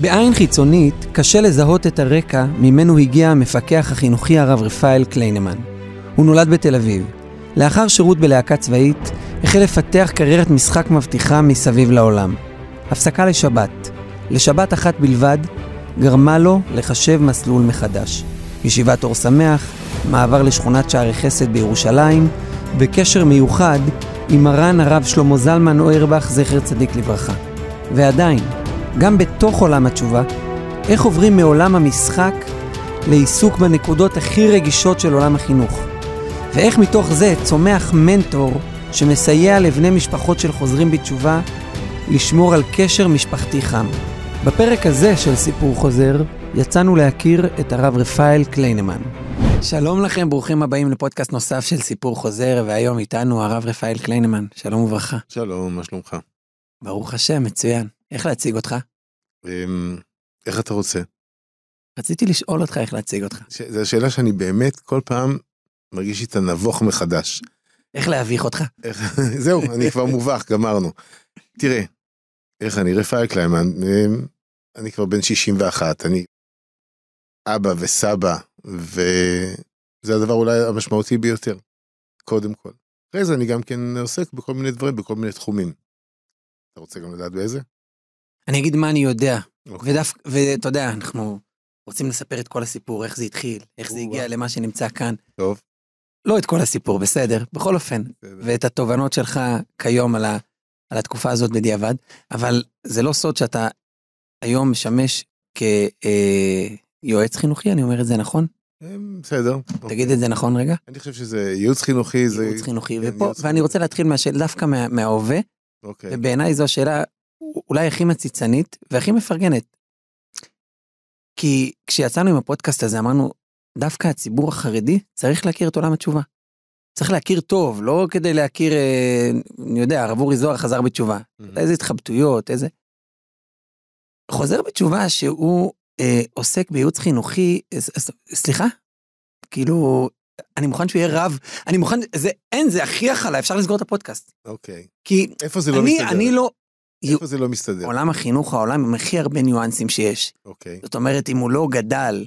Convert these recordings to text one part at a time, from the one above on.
בעין חיצונית קשה לזהות את הרקע ממנו הגיע המפקח החינוכי הרב רפאל קליינמן. הוא נולד בתל אביב. לאחר שירות בלהקה צבאית, החל לפתח קריירת משחק מבטיחה מסביב לעולם. הפסקה לשבת, לשבת אחת בלבד, גרמה לו לחשב מסלול מחדש. ישיבת אור שמח, מעבר לשכונת שערי חסד בירושלים, וקשר מיוחד עם מרן הרב שלמה זלמן אוירבך, זכר צדיק לברכה. ועדיין, גם בתוך עולם התשובה, איך עוברים מעולם המשחק לעיסוק בנקודות הכי רגישות של עולם החינוך. ואיך מתוך זה צומח מנטור שמסייע לבני משפחות של חוזרים בתשובה לשמור על קשר משפחתי חם. בפרק הזה של סיפור חוזר, יצאנו להכיר את הרב רפאל קליינמן. שלום לכם, ברוכים הבאים לפודקאסט נוסף של סיפור חוזר, והיום איתנו הרב רפאל קליינמן. שלום וברכה. שלום, מה שלומך? ברוך השם, מצוין. איך להציג אותך? אמ, איך אתה רוצה? רציתי לשאול אותך איך להציג אותך. ש- זו השאלה שאני באמת כל פעם מרגיש איתה נבוך מחדש. איך להביך אותך? איך- זהו, אני כבר מובך, גמרנו. תראה, איך אני, רפאל קליימן, אמ, אני כבר בן 61, אני אבא וסבא, וזה הדבר אולי המשמעותי ביותר, קודם כל. אחרי זה אני גם כן עוסק בכל מיני דברים, בכל מיני תחומים. אתה רוצה גם לדעת באיזה? אני אגיד מה אני יודע. אוקיי. ודווקא, ואתה יודע, אנחנו רוצים לספר את כל הסיפור, איך זה התחיל, איך זה. הגיע למה שנמצא כאן. טוב. לא את כל הסיפור, בסדר, בכל אופן. בסדר. ואת התובנות שלך כיום על, ה, על התקופה הזאת בדיעבד, אבל זה לא סוד שאתה היום משמש כיועץ חינוכי, אני אומר את זה נכון? אמ, בסדר. תגיד את זה נכון רגע? אני חושב שזה ייעוץ חינוכי, זה... ייעוץ חינוכי, כן, ופה, ייעוץ ואני חינוכי. רוצה להתחיל דווקא מה, מההווה, אוקיי. ובעיניי זו השאלה אולי הכי מציצנית והכי מפרגנת. כי כשיצאנו עם הפודקאסט הזה אמרנו, דווקא הציבור החרדי צריך להכיר את עולם התשובה. צריך להכיר טוב, לא כדי להכיר, אה, אני יודע, הרב אורי זוהר חזר בתשובה. מהמם. איזה התחבטויות, איזה... חוזר בתשובה שהוא אה, עוסק בייעוץ חינוכי, אה, סליחה? כאילו, אני מוכן שהוא יהיה רב, אני מוכן, זה, אין, זה הכי הכלה, אפשר לסגור את הפודקאסט. אוקיי. כי איפה זה לא אני, מסתדר? אני לא, איפה זה לא מסתדר? עולם החינוך העולם עם הכי הרבה ניואנסים שיש. אוקיי. זאת אומרת, אם הוא לא גדל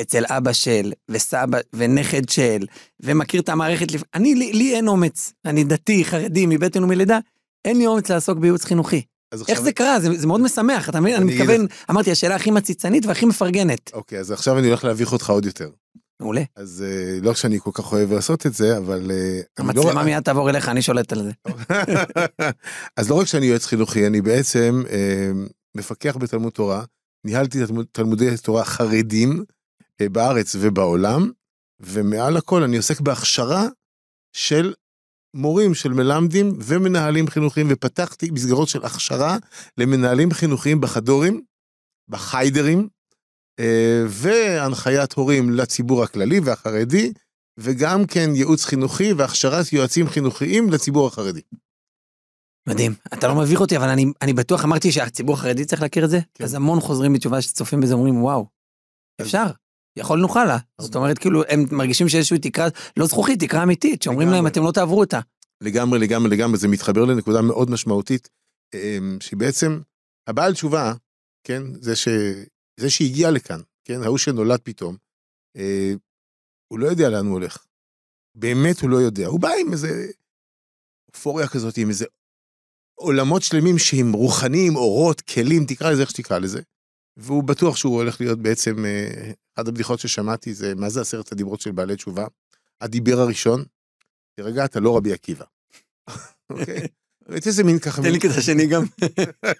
אצל אבא של, וסבא, ונכד של, ומכיר את המערכת. אני, לי, לי אין אומץ. אני דתי, חרדי, מבטן ומלידה, אין לי אומץ לעסוק בייעוץ חינוכי. איך עכשיו- זה קרה? זה, זה מאוד משמח, אתה מבין? אני אני מתכוון, אמרתי, השאלה הכי מציצנית והכי מפרגנת. אוקיי, אז עכשיו אני הולך להביך אותך עוד יותר. מעולה. אז אה, לא שאני כל כך אוהב לעשות את זה, אבל... אה, לא- המצלמה מיד תעבור אליך, אני שולט על זה. אז לא רק שאני יועץ חינוכי, אני בעצם אה, מפקח בתלמוד תורה, ניהלתי תלמוד- תלמודי תורה חרדים בארץ ובעולם, ומעל הכל אני עוסק בהכשרה של מורים, של מלמדים ומנהלים חינוכיים, ופתחתי מסגרות של הכשרה למנהלים חינוכיים בחדורים, בחיידרים, והנחיית הורים לציבור הכללי והחרדי, וגם כן ייעוץ חינוכי והכשרת יועצים חינוכיים לציבור החרדי. מדהים. אתה לא מביך אותי, אבל אני, אני בטוח, אמרתי שהציבור החרדי צריך להכיר את זה, כן. אז המון חוזרים בתשובה שצופים בזה אומרים, וואו, אפשר, יכולנו חלה. זאת אומרת, כאילו, הם מרגישים שאיזושהי תקרה, לא זכוכית, תקרה אמיתית, שאומרים להם, לגמרי. אתם לא תעברו אותה. לגמרי, לגמרי, לגמרי, זה מתחבר לנקודה מאוד משמעותית, אמ, שהיא בעצם, הבעל תשובה, כן, זה, ש... זה שהגיע לכאן, כן, ההוא שנולד פתאום, אה, הוא לא יודע לאן הוא הולך. באמת הוא לא יודע. הוא בא עם איזה אופוריה כזאת, עם איזה עולמות שלמים שהם רוחניים, אורות, כלים, תקרא לזה איך שתקרא לזה. והוא בטוח שהוא הולך להיות בעצם, אה, אחת הבדיחות ששמעתי זה, מה זה עשרת הדיברות של בעלי תשובה? הדיבר הראשון, תרגע, אתה לא רבי עקיבא. אוקיי? ראיתי איזה מין ככה... תן לי כזה שני גם.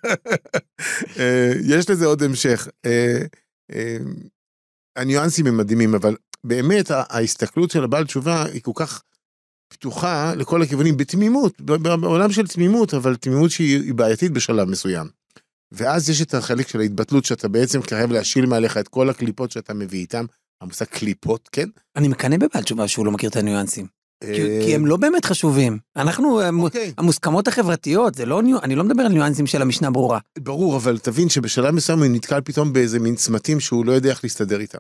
אה, יש לזה עוד המשך. אה, אה, הניואנסים הם מדהימים, אבל באמת ה- ההסתכלות של הבעל תשובה היא כל כך פתוחה לכל הכיוונים, בתמימות, בעולם של תמימות, אבל תמימות שהיא בעייתית בשלב מסוים. ואז יש את החלק של ההתבטלות, שאתה בעצם חייב להשיל מעליך את כל הקליפות שאתה מביא איתם. המושג קליפות, כן? אני מקנא בבעל תשובה שהוא לא מכיר את הניואנסים. כי- אה, כי הם לא באמת חשובים. אנחנו, המו- אוקיי. המוסכמות החברתיות, זה לא, ניו- אני לא מדבר על ניואנסים של המשנה ברורה. ברור, אבל תבין שבשלב מסוים הוא נתקל פתאום באיזה מין צמתים שהוא לא יודע איך להסתדר איתם.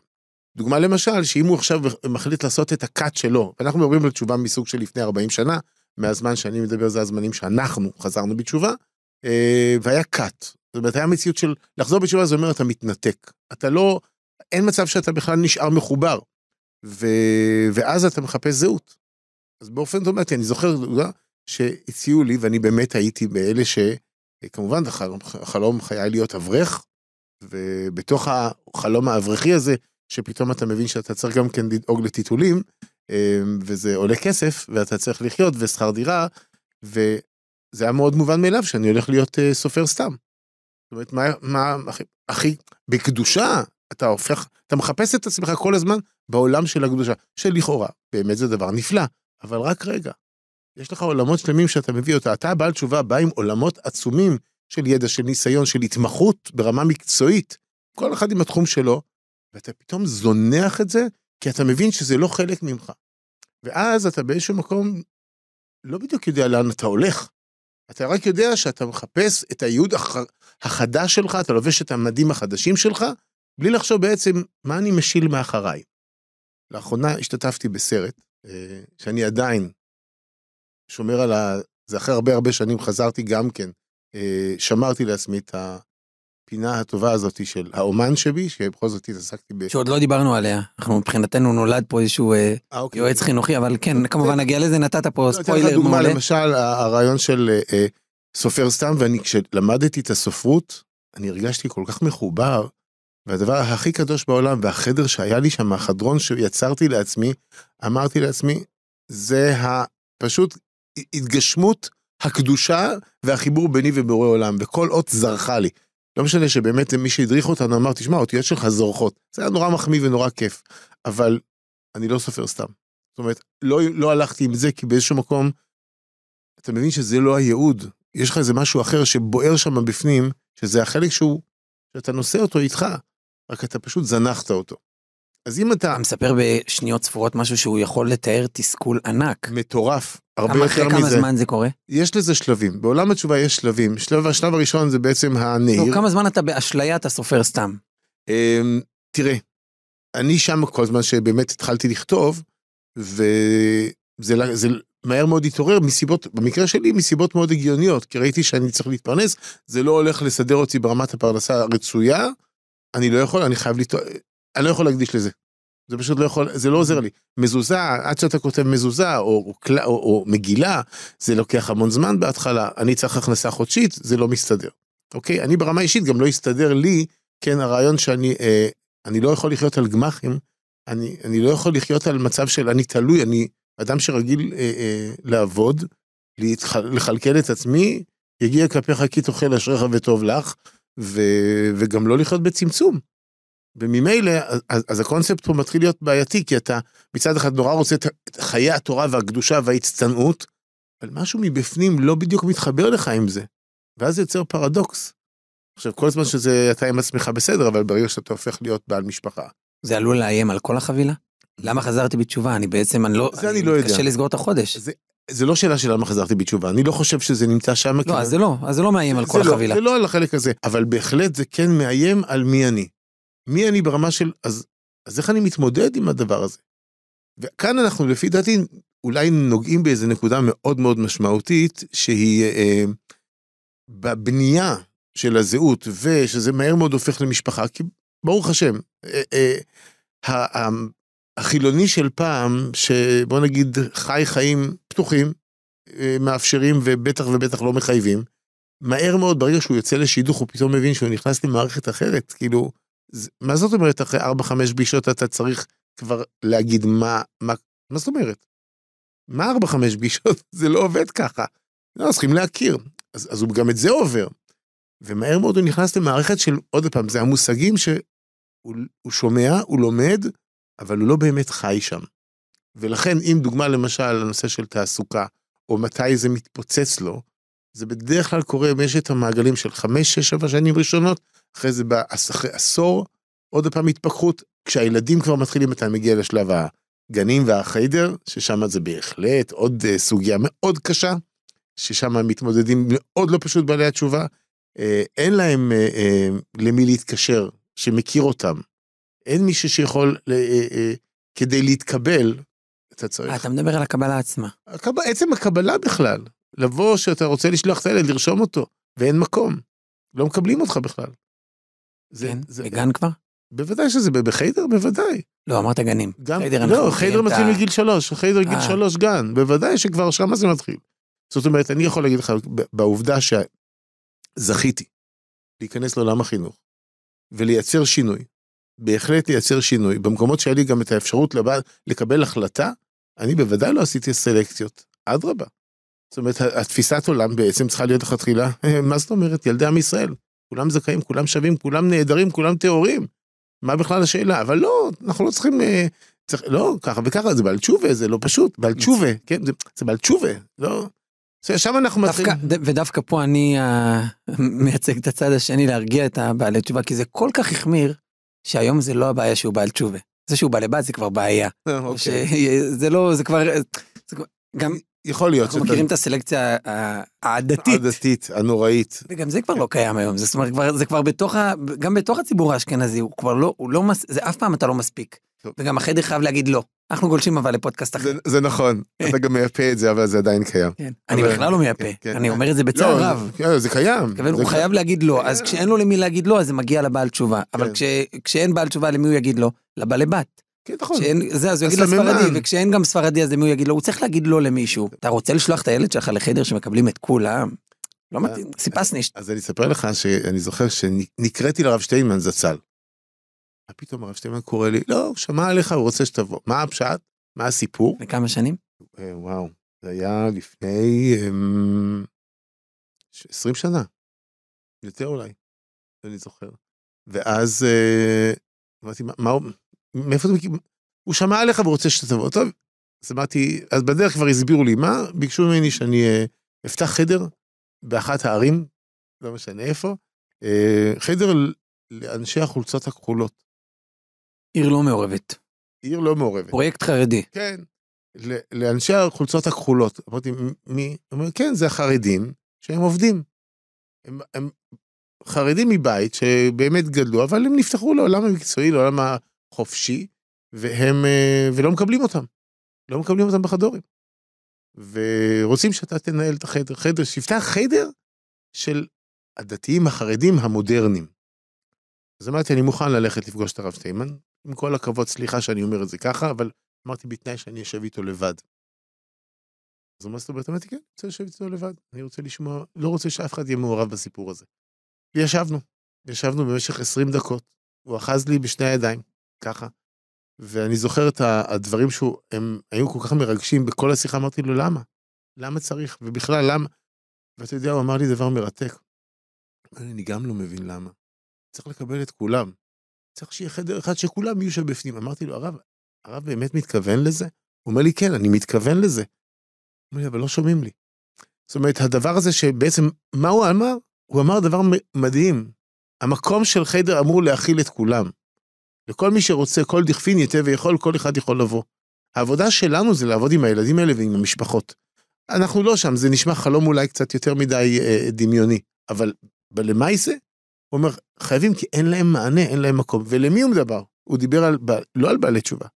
דוגמה למשל, שאם הוא עכשיו מחליט לעשות את הקאט שלו, ואנחנו מדברים על תשובה מסוג של לפני 40 שנה, מהזמן שאני מדבר זה הזמנים שאנחנו חזרנו בתשובה, אה, והיה קאט. זאת אומרת, היה מציאות של לחזור בתשובה, זה אומר אתה מתנתק. אתה לא, אין מצב שאתה בכלל נשאר מחובר. ו... ואז אתה מחפש זהות. אז באופן אוטומטי, אני זוכר שהציעו לי, ואני באמת הייתי באלה שכמובן החלום, חיי להיות אברך, ובתוך החלום האברכי הזה, שפתאום אתה מבין שאתה צריך גם כן לדאוג לטיטולים, אמ, וזה עולה כסף, ואתה צריך לחיות, ושכר דירה, וזה היה מאוד מובן מאליו שאני הולך להיות אה, סופר סתם. זאת אומרת, מה, מה, אחי, אחי, בקדושה, אתה הופך, אתה מחפש את עצמך כל הזמן בעולם של הקדושה, שלכאורה, באמת זה דבר נפלא, אבל רק רגע. יש לך עולמות שלמים שאתה מביא אותה, אתה בעל תשובה בא עם עולמות עצומים של ידע, של ניסיון, של התמחות ברמה מקצועית, כל אחד עם התחום שלו, ואתה פתאום זונח את זה, כי אתה מבין שזה לא חלק ממך. ואז אתה באיזשהו מקום לא בדיוק יודע לאן אתה הולך. אתה רק יודע שאתה מחפש את הייעוד הח... החדש שלך, אתה לובש את המדים החדשים שלך, בלי לחשוב בעצם מה אני משיל מאחריי. לאחרונה השתתפתי בסרט, שאני עדיין שומר על ה... זה אחרי הרבה הרבה שנים חזרתי גם כן, אה, שמרתי לעצמי את הפינה הטובה הזאת של האומן שבי, שבכל זאת התעסקתי ב... שעוד לא דיברנו עליה, אנחנו מבחינתנו נולד פה איזשהו אה, 아, אוקיי. יועץ חינוכי, אבל כן, כמובן נגיע לזה, נתת פה ספוילר מעולה. דוגמה, למשל, הרעיון של אה, סופר סתם, ואני כשלמדתי את הספרות, אני הרגשתי כל כך מחובר, והדבר הכי קדוש בעולם, והחדר שהיה לי שם, החדרון שיצרתי לעצמי, אמרתי לעצמי, זה פשוט התגשמות הקדושה והחיבור ביני ובורא עולם, וכל אות זרחה לי. לא משנה שבאמת מי שהדריך אותנו אמר, תשמע, האותיות שלך זורחות. זה היה נורא מחמיא ונורא כיף, אבל אני לא סופר סתם. זאת אומרת, לא, לא הלכתי עם זה, כי באיזשהו מקום, אתה מבין שזה לא הייעוד. יש לך איזה משהו אחר שבוער שם בפנים, שזה החלק שהוא, שאתה נושא אותו איתך, רק אתה פשוט זנחת אותו. אז אם אתה... אתה מספר בשניות ספורות משהו שהוא יכול לתאר תסכול ענק. מטורף, הרבה יותר מזה. אחרי כמה זמן זה קורה? יש לזה שלבים, בעולם התשובה יש שלבים. שלב, השלב הראשון זה בעצם הנהיר. לא, כמה זמן אתה באשליה אתה סופר סתם? אמ, תראה, אני שם כל הזמן שבאמת התחלתי לכתוב, וזה זה מהר מאוד התעורר מסיבות, במקרה שלי מסיבות מאוד הגיוניות, כי ראיתי שאני צריך להתפרנס, זה לא הולך לסדר אותי ברמת הפרנסה הרצויה, אני לא יכול, אני חייב לטעון, אני לא יכול להקדיש לזה. זה פשוט לא יכול, זה לא עוזר לי. מזוזה, עד שאתה כותב מזוזה או, או, או, או מגילה, זה לוקח המון זמן בהתחלה, אני צריך הכנסה חודשית, זה לא מסתדר. אוקיי? אני ברמה אישית גם לא יסתדר לי, כן, הרעיון שאני אה, אני לא יכול לחיות על גמחים, אני, אני לא יכול לחיות על מצב של אני תלוי, אני אדם שרגיל אה, אה, לעבוד, להתח, לכלכל את עצמי, יגיע כלפיך כי תאכל אשריך וטוב לך, ו, וגם לא לחיות בצמצום. וממילא, אז, אז הקונספט פה מתחיל להיות בעייתי, כי אתה מצד אחד נורא רוצה את חיי התורה והקדושה וההצטנעות, אבל משהו מבפנים לא בדיוק מתחבר לך עם זה, ואז זה יוצר פרדוקס. עכשיו, כל הזמן שזה אתה עם עצמך בסדר, אבל ברגע שאתה הופך להיות בעל משפחה. זה עלול לאיים על כל החבילה? למה חזרתי בתשובה? אני בעצם, אני לא, זה אני, אני לא יודע. קשה לסגור את החודש. זה, זה לא שאלה של למה חזרתי בתשובה, אני לא חושב שזה נמצא שם. לא, אז זה לא, אז זה לא מאיים על כל לא, החבילה. זה לא על החלק הזה, אבל בהחלט זה כן מאיים על מי אני. מי אני ברמה של, אז, אז איך אני מתמודד עם הדבר הזה? וכאן אנחנו לפי דעתי אולי נוגעים באיזה נקודה מאוד מאוד משמעותית, שהיא אה, בבנייה של הזהות, ושזה מהר מאוד הופך למשפחה, כי ברוך השם, אה, אה, החילוני של פעם, שבוא נגיד חי חיים פתוחים, אה, מאפשרים ובטח ובטח לא מחייבים, מהר מאוד ברגע שהוא יוצא לשידוך הוא פתאום מבין שהוא נכנס למערכת אחרת, כאילו, מה זאת אומרת אחרי 4-5 פגישות אתה צריך כבר להגיד מה, מה, מה זאת אומרת? מה 4-5 פגישות? זה לא עובד ככה. לא, צריכים להכיר. אז, אז הוא גם את זה עובר. ומהר מאוד הוא נכנס למערכת של, עוד פעם, זה המושגים שהוא שומע, הוא לומד, אבל הוא לא באמת חי שם. ולכן, אם דוגמה למשל לנושא של תעסוקה, או מתי זה מתפוצץ לו, זה בדרך כלל קורה, את המעגלים של חמש, שש, שבע שנים ראשונות, אחרי זה אחרי עשור, עוד פעם התפכחות, כשהילדים כבר מתחילים, אתה מגיע לשלב הגנים והחיידר, ששם זה בהחלט עוד uh, סוגיה מאוד קשה, ששם מתמודדים מאוד לא פשוט בעלי התשובה, uh, אין להם uh, למי להתקשר, שמכיר אותם. אין מישהו שיכול, uh, uh, uh, כדי להתקבל, אתה צריך. אתה מדבר על הקבלה עצמה. הקב... עצם הקבלה בכלל, לבוא שאתה רוצה לשלוח את הילד, לרשום אותו, ואין מקום. לא מקבלים אותך בכלל. זה, כן, זה, בגן כבר? בוודאי שזה בחיידר, בוודאי. לא, אמרת גנים. גם, חיידר, לא, חיידר מתחיל ה- מגיל שלוש, חיידר גיל אה. שלוש גן, בוודאי שכבר שמה זה מתחיל. זאת אומרת, אני יכול להגיד לך, בעובדה שזכיתי להיכנס לעולם החינוך ולייצר שינוי, בהחלט לייצר שינוי, במקומות שהיה לי גם את האפשרות לבא, לקבל החלטה, אני בוודאי לא עשיתי סלקציות, אדרבה. זאת אומרת, התפיסת עולם בעצם צריכה להיות לכתחילה, מה זאת אומרת, ילדי עם ישראל, כולם זכאים, כולם שווים, כולם נהדרים, כולם טהורים. מה בכלל השאלה? אבל לא, אנחנו לא צריכים, אה, צריך, לא, ככה וככה, זה בעל תשובה, זה לא פשוט, בעל תשובה, כן, זה, זה בעל תשובה, לא. שם אנחנו מתחילים, ודווקא פה אני אה, מייצג את הצד השני להרגיע את הבעלי תשובה, כי זה כל כך החמיר, שהיום זה לא הבעיה שהוא בעל תשובה. זה שהוא בעל בת זה כבר בעיה. אה, או אוקיי. שזה לא, זה כבר, זה כבר- גם יכול להיות, אנחנו מכירים את הסלקציה העדתית, הדתית, הנוראית, וגם זה כבר לא קיים היום, זה, זאת אומרת, כבר, זה כבר בתוך, ה, גם בתוך הציבור האשכנזי, הוא כבר לא, הוא לא, מס, זה אף פעם אתה לא מספיק. וגם החדר חייב להגיד לא. אנחנו גולשים אבל לפודקאסט אחר. זה, זה נכון, אתה גם מייפה את זה, אבל זה עדיין קיים. כן. אני בכלל לא מייפה, כן, כן. אני אומר את זה בצער לא, רב. זה- זה קיים. זה הוא חייב להגיד לא, אז כן. כשאין לו למי להגיד לא, אז זה מגיע לבעל תשובה. אבל כן. כש- כשאין בעל תשובה, למי הוא יגיד לא? לבעלי בת. כן, נכון. כשאין, זה, אז הוא יגיד. לספרדי, וכשאין גם ספרדי, אז למי הוא יגיד לא? הוא צריך להגיד לא למישהו. אתה רוצה לשלוח את הילד שלך לחדר שמקבלים את כולם? לא אה, מתאים, סיפסנישט. אז אני אספר לך שאני זוכר שנקראתי לרב שטיינמן זצ"ל. מה פתאום הרב שטיינמן קורא לי, לא, הוא שמע עליך, הוא רוצה שתבוא. מה הפשט? מה הסיפור? לפני כמה שנים? אה, וואו, זה היה לפני אמ, ש- 20 שנה. יותר אולי, אני זוכר. ואז אה, אמרתי, מה, הוא, מאיפה אתה מכיר? הוא שמע עליך ורוצה שתבוא. טוב, אז אמרתי, אז בדרך כבר הסבירו לי מה, ביקשו ממני שאני אה, אפתח חדר באחת הערים, לא משנה איפה, חדר לאנשי החולצות הכחולות. עיר לא מעורבת. עיר לא מעורבת. פרויקט חרדי. כן, לאנשי החולצות הכחולות. אמרתי, "מ- מי? הוא אומר, כן, זה החרדים שהם עובדים. הם, הם חרדים מבית שבאמת גדלו, אבל הם נפתחו לעולם המקצועי, לעולם החופשי, והם, אה, ולא מקבלים אותם. לא מקבלים אותם בחדורים. ורוצים שאתה תנהל את החדר, חדר, שיפתח חדר של הדתיים החרדים המודרניים. אז אמרתי, אני מוכן ללכת לפגוש את הרב שטיינמן, עם כל הכבוד, סליחה שאני אומר את זה ככה, אבל אמרתי, בתנאי שאני אשב איתו לבד. אז מה זאת אומרת? אמרתי, כן, אני רוצה לשבת איתו לבד. אני רוצה לשמוע, לא רוצה שאף אחד יהיה מעורב בסיפור הזה. וישבנו, ישבנו במשך 20 דקות. הוא אחז לי בשני הידיים, ככה. ואני זוכר את הדברים שהם היו כל כך מרגשים בכל השיחה, אמרתי לו, למה? למה צריך? ובכלל, למה? ואתה יודע, הוא אמר לי דבר מרתק. אני גם לא מבין למה. צריך לקבל את כולם. צריך שיהיה חדר אחד שכולם יהיו שם בפנים. אמרתי לו, הרב, הרב באמת מתכוון לזה? הוא אומר לי, כן, אני מתכוון לזה. הוא אומר לי, אבל לא שומעים לי. זאת אומרת, הדבר הזה שבעצם, מה הוא אמר? הוא אמר דבר מדהים. המקום של חדר אמור להכיל את כולם. לכל מי שרוצה, כל דכפין ייתה ויכול, כל אחד יכול לבוא. העבודה שלנו זה לעבוד עם הילדים האלה ועם המשפחות. אנחנו לא שם, זה נשמע חלום אולי קצת יותר מדי אה, דמיוני, אבל בלמייסה, הוא אומר, חייבים כי אין להם מענה, אין להם מקום. ולמי הוא מדבר? הוא דיבר על, לא על בעלי תשובה,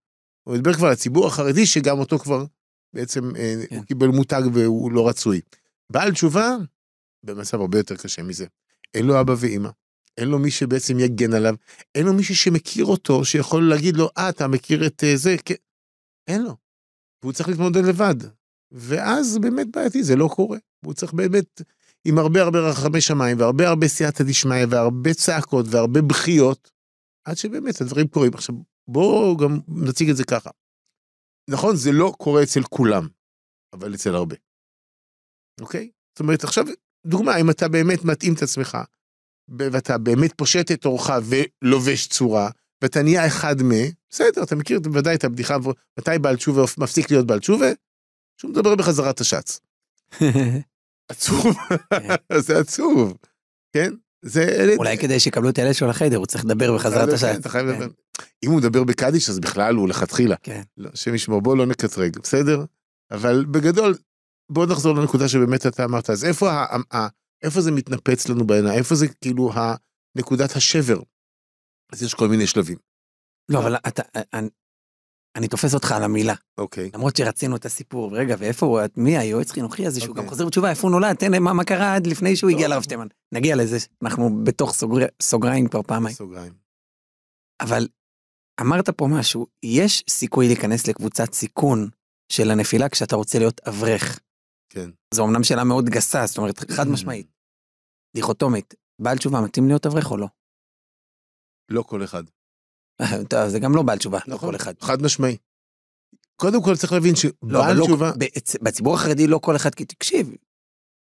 הוא דיבר כבר על הציבור החרדי, שגם אותו כבר בעצם אה, כן. הוא קיבל מותג והוא לא רצוי. בעל תשובה, במצב הרבה יותר קשה מזה. אין לו אבא ואימא, אין לו מי שבעצם יגן עליו, אין לו מישהו שמכיר אותו, שיכול להגיד לו, אה, אתה מכיר את אה, זה? כן. אין לו. והוא צריך להתמודד לבד. ואז באמת בעייתי, זה לא קורה. הוא צריך באמת, עם הרבה הרבה רחמי שמיים, והרבה הרבה סייעתא דשמיא, והרבה צעקות, והרבה בכיות, עד שבאמת הדברים קורים. עכשיו, בואו גם נציג את זה ככה. נכון, זה לא קורה אצל כולם, אבל אצל הרבה. אוקיי? זאת אומרת, עכשיו, דוגמה, אם אתה באמת מתאים את עצמך, ואתה באמת פושט את עורך ולובש צורה, ואתה נהיה אחד מ... בסדר, אתה מכיר בוודאי את הבדיחה, מתי בעל תשובה מפסיק להיות בעל תשובה? שהוא מדבר בחזרת השץ. עצוב, זה עצוב, כן? זה... אלה- אולי כדי שיקבלו את הילד שלו לחדר, הוא צריך לדבר בחזרת כן, השעה. אתה חייב לדבר. אם הוא מדבר בקדיש, אז בכלל הוא לכתחילה. כן. לא, השם ישמור, בוא לא נקטרג, בסדר? אבל בגדול, בוא נחזור לנקודה שבאמת אתה אמרת, אז איפה, ה, ה, איפה זה מתנפץ לנו בעיניים? איפה זה כאילו נקודת השבר? אז יש כל מיני שלבים. לא, אבל אתה, אני, תופס אותך על המילה. אוקיי. למרות שרצינו את הסיפור, רגע, ואיפה הוא, מי היועץ חינוכי הזה, שהוא אוקיי. גם חוזר בתשובה, איפה הוא נולד, תן מה קרה עד לפני שהוא הגיע טוב. לרב שטיימן. נגיע לזה, אנחנו בתוך סוגר- סוגריים כבר פעמיים. סוגריים. אבל אמרת פה משהו, יש סיכוי להיכנס לקבוצת סיכון של הנפילה כשאתה רוצה להיות אברך. כן. זו אמנם שאלה מאוד גסה, זאת אומרת, חד משמעית. דיכוטומית, בעל תשובה מתאים להיות אברך או לא? לא כל אחד. זה גם לא בעל תשובה, לא נכון. כל אחד. חד משמעי. קודם כל צריך להבין לא, שבעל לא, תשובה, בצ- בציבור החרדי לא כל אחד, כי תקשיב,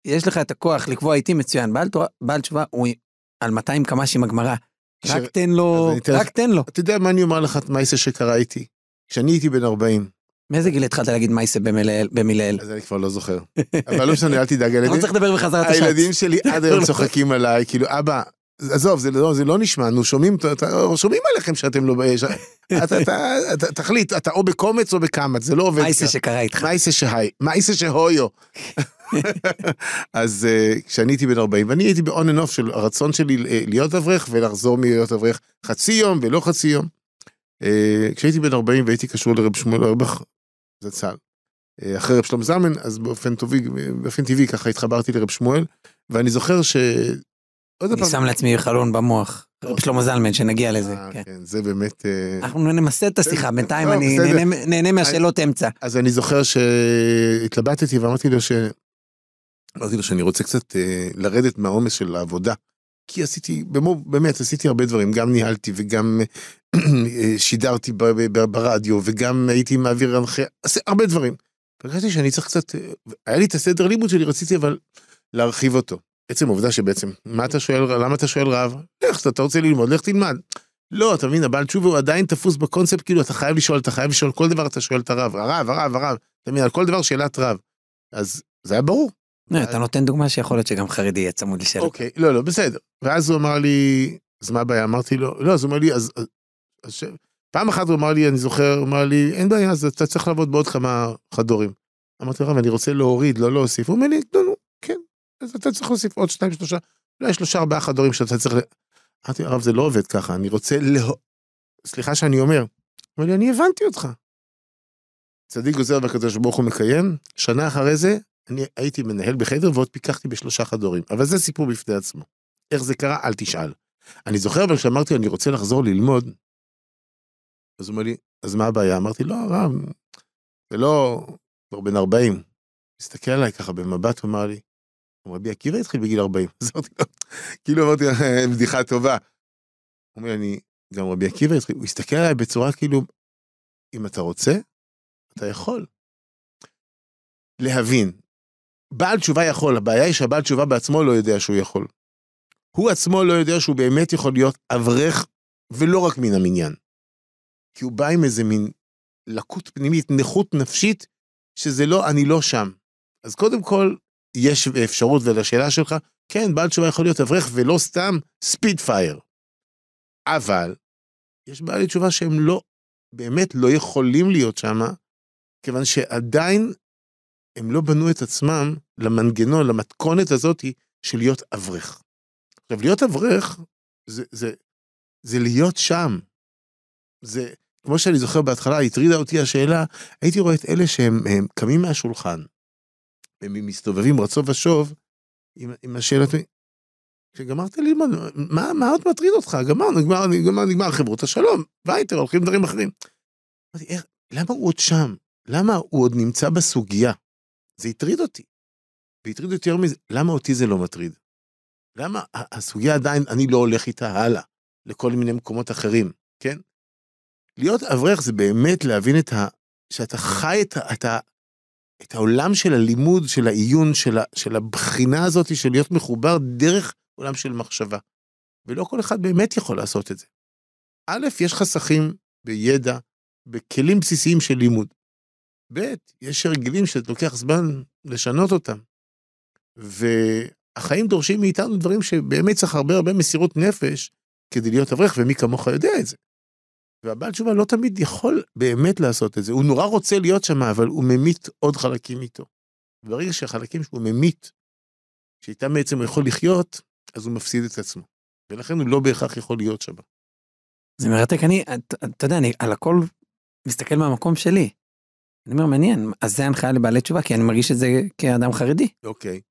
יש לך את הכוח לקבוע איתי מצוין, בעל, תורה, בעל תשובה הוא על 200 קמ"ש עם הגמרא, ש- רק תן לו, אתן לך- רק תן לו. אתה יודע מה אני אומר לך, מה זה שקרה איתי? כשאני הייתי בן 40, מאיזה גיל התחלת להגיד מייסה במילאל-? אז אני כבר לא זוכר. אבל לא משנה, אל תדאג, לא הילדים- צריך לדבר בחזרת השץ. הילדים שלי עד היום צוחקים עליי, כאילו, אבא, עזוב, זה לא, זה לא נשמע, נו, שומעים, שומעים עליכם שאתם לא... ש- אתה- אתה- אתה- תחליט, אתה או בקומץ או בקמץ, זה לא עובד מייסה. שקרה איתך. מייסה שהי, מייסה שהויו. אז אה, כשאני הייתי בן 40, ואני הייתי ב-on and off של הרצון שלי אה, להיות אברך ולחזור מלהיות אברך חצי יום ולא חצי יום. אה, כשהייתי בן 40 והייתי קשור לרב שמואל אורבך, זצ"ל, אחרי רב שלום זלמן, אז באופן טבעי, באופן טבעי ככה התחברתי לרב שמואל, ואני זוכר ש... אני שם לעצמי חלון במוח. רב שלמה זלמן, שנגיע לזה. אה, כן. כן, זה באמת... אה, אנחנו נמסד את השיחה, בינתיים טוב, אני. נהנה- נהנה מהשאלות אמצע. אז אני זוכר שהתלבטתי ואמרתי לו ש... אמרתי לו שאני רוצה קצת אה, לרדת מהעומס של העבודה. כי עשיתי, במו, באמת, עשיתי הרבה דברים, גם ניהלתי וגם שידרתי ברדיו וגם הייתי מעביר הנחיה, עשיתי הרבה דברים. הרגשתי שאני צריך קצת, היה לי את הסדר לימוד שלי, רציתי אבל להרחיב אותו. עצם העובדה שבעצם, מה אתה שואל, למה אתה שואל רב? לך, אתה, רוצה ללמוד, לך תלמד. לא, אתה מבין, הבעל תשובה הוא עדיין תפוס בקונספט, כאילו אתה חייב לשאול, אתה חייב לשאול, כל דבר אתה שואל את הרב, הרב, הרב, הרב, אתה מבין, על כל דבר שאלת רב. אז זה היה ברור. לא, אתה נותן דוגמה שיכול להיות שגם חרדי יהיה צמוד לשאלות. אוקיי, לא, לא, בסדר. ואז הוא אמר לי, אז מה הבעיה? אמרתי לו, לא, אז הוא אומר לי, אז... פעם אחת הוא אמר לי, אני זוכר, הוא אמר לי, אין בעיה, אז אתה צריך לעבוד בעוד כמה חדורים. אמרתי לו, רב, אני רוצה להוריד, לא להוסיף. הוא אומר לי, כן, אז אתה צריך להוסיף עוד שתיים, שלושה, אולי שלושה, ארבעה חדורים שאתה צריך... ל-" אמרתי הרב, זה לא עובד ככה, אני רוצה לה... סליחה שאני אומר. לי, אני הבנתי אותך. צדיק גוזר והקדוש ברוך הוא מקיים, שנה אחרי זה, אני הייתי מנהל בחדר ועוד פיקחתי בשלושה חדורים, אבל זה סיפור בפני עצמו. איך זה קרה? אל תשאל. אני זוכר אבל כשאמרתי אני רוצה לחזור ללמוד, אז הוא אומר לי, אז מה הבעיה? אמרתי לא, הרב, זה לא כבר בן 40. הסתכל עליי ככה במבט, הוא אמר לי, רבי עקיבא התחיל בגיל 40. אז אמרתי לו, כאילו אמרתי, בדיחה טובה. הוא אומר אני, גם רבי עקיבא התחיל, הוא הסתכל עליי בצורה כאילו, אם אתה רוצה, אתה יכול. להבין. בעל תשובה יכול, הבעיה היא שהבעל תשובה בעצמו לא יודע שהוא יכול. הוא עצמו לא יודע שהוא באמת יכול להיות אברך, ולא רק מן המניין. כי הוא בא עם איזה מין לקות פנימית, נכות נפשית, שזה לא, אני לא שם. אז קודם כל, יש אפשרות, ולשאלה שלך, כן, בעל תשובה יכול להיות אברך, ולא סתם ספיד פייר. אבל, יש בעלי תשובה שהם לא, באמת לא יכולים להיות שם, כיוון שעדיין הם לא בנו את עצמם למנגנון, למתכונת הזאת של להיות אברך. עכשיו, להיות אברך זה, זה, זה להיות שם. זה, כמו שאני זוכר בהתחלה, הטרידה אותי השאלה, הייתי רואה את אלה שהם הם קמים מהשולחן, הם מסתובבים רצו ושוב, עם, עם השאלות, כשגמרת ללמוד, מה, מה עוד מטריד אותך? גמרנו, נגמר, נגמר, נגמר חברות השלום, וייטר, הולכים דברים אחרים. אמרתי, איך, למה הוא עוד שם? למה הוא עוד נמצא בסוגיה? זה הטריד אותי. והטריד אותי יותר מזה, למה אותי זה לא מטריד? למה הסוגיה עדיין, אני לא הולך איתה הלאה, לכל מיני מקומות אחרים, כן? להיות אברך זה באמת להבין את ה... שאתה חי את, ה, את, ה, את העולם של הלימוד, של העיון, של, ה, של הבחינה הזאת של להיות מחובר דרך עולם של מחשבה. ולא כל אחד באמת יכול לעשות את זה. א', יש חסכים בידע, בכלים בסיסיים של לימוד. ב', יש הרגלים שלוקח זמן לשנות אותם. והחיים דורשים מאיתנו דברים שבאמת צריך הרבה הרבה מסירות נפש כדי להיות אברך, ומי כמוך יודע את זה. והבעל תשובה לא תמיד יכול באמת לעשות את זה. הוא נורא רוצה להיות שם, אבל הוא ממית עוד חלקים איתו. ברגע שהחלקים שהוא ממית, שאיתם בעצם הוא יכול לחיות, אז הוא מפסיד את עצמו. ולכן הוא לא בהכרח יכול להיות שם. זה מרתק, אני, אתה יודע, אני על הכל מסתכל מהמקום שלי. אני אומר, מעניין, אז זה הנחיה לבעלי תשובה, כי אני מרגיש את זה כאדם חרדי. אוקיי.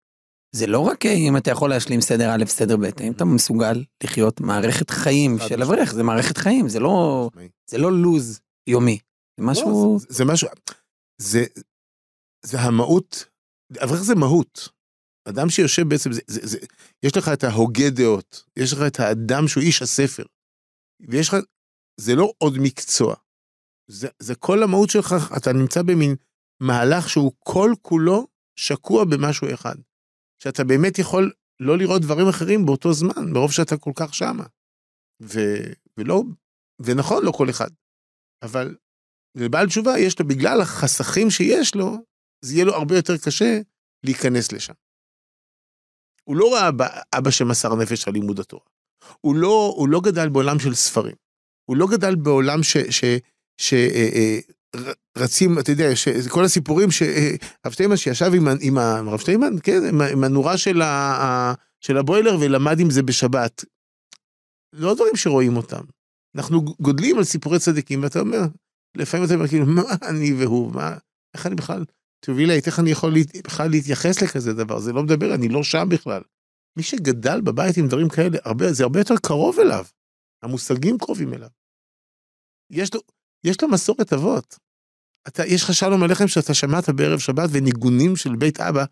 זה לא רק אה, אם אתה יכול להשלים סדר א', סדר ב', אם אתה מסוגל לחיות מערכת חיים של. אברך, זה מערכת חיים, זה לא. זה לא לוז יומי. זה משהו, לא, זה, זה משהו, זה, זה המהות, אברך זה מהות. אדם שיושב בעצם, זה, זה, זה, יש לך את ההוגה דעות, יש לך את האדם שהוא איש הספר, ויש לך, זה לא עוד מקצוע. זה, זה כל המהות שלך, אתה נמצא במין מהלך שהוא כל כולו שקוע במשהו אחד. שאתה באמת יכול לא לראות דברים אחרים באותו זמן, מרוב שאתה כל כך שמה. ו, ולא, ונכון, לא כל אחד. אבל לבעל תשובה יש לו, בגלל החסכים שיש לו, זה יהיה לו הרבה יותר קשה להיכנס לשם. הוא לא ראה אבא, אבא שמסר נפש על לימוד התורה. הוא לא, הוא לא גדל בעולם של ספרים. הוא לא גדל בעולם ש... ש, ש אה, אה, רצים, אתה יודע, כל הסיפורים שהרב שטיימן שישב עם, עם הרב שטיימן, כן, עם, עם הנורה של, ה, ה, של הבוילר ולמד עם זה בשבת. לא דברים שרואים אותם. אנחנו גודלים על סיפורי צדיקים, ואתה אומר, לפעמים אתה אומר, כאילו, מה אני והוא, מה, איך אני בכלל, תוביל לי, איך אני יכול להת- בכלל להתייחס לכזה דבר, זה לא מדבר, אני לא שם בכלל. מי שגדל בבית עם דברים כאלה, הרבה, זה הרבה יותר קרוב אליו. המושגים קרובים אליו. יש לו, יש לו מסורת אבות. אתה, יש לך שלום עליכם שאתה שמעת בערב שבת וניגונים של בית אבא,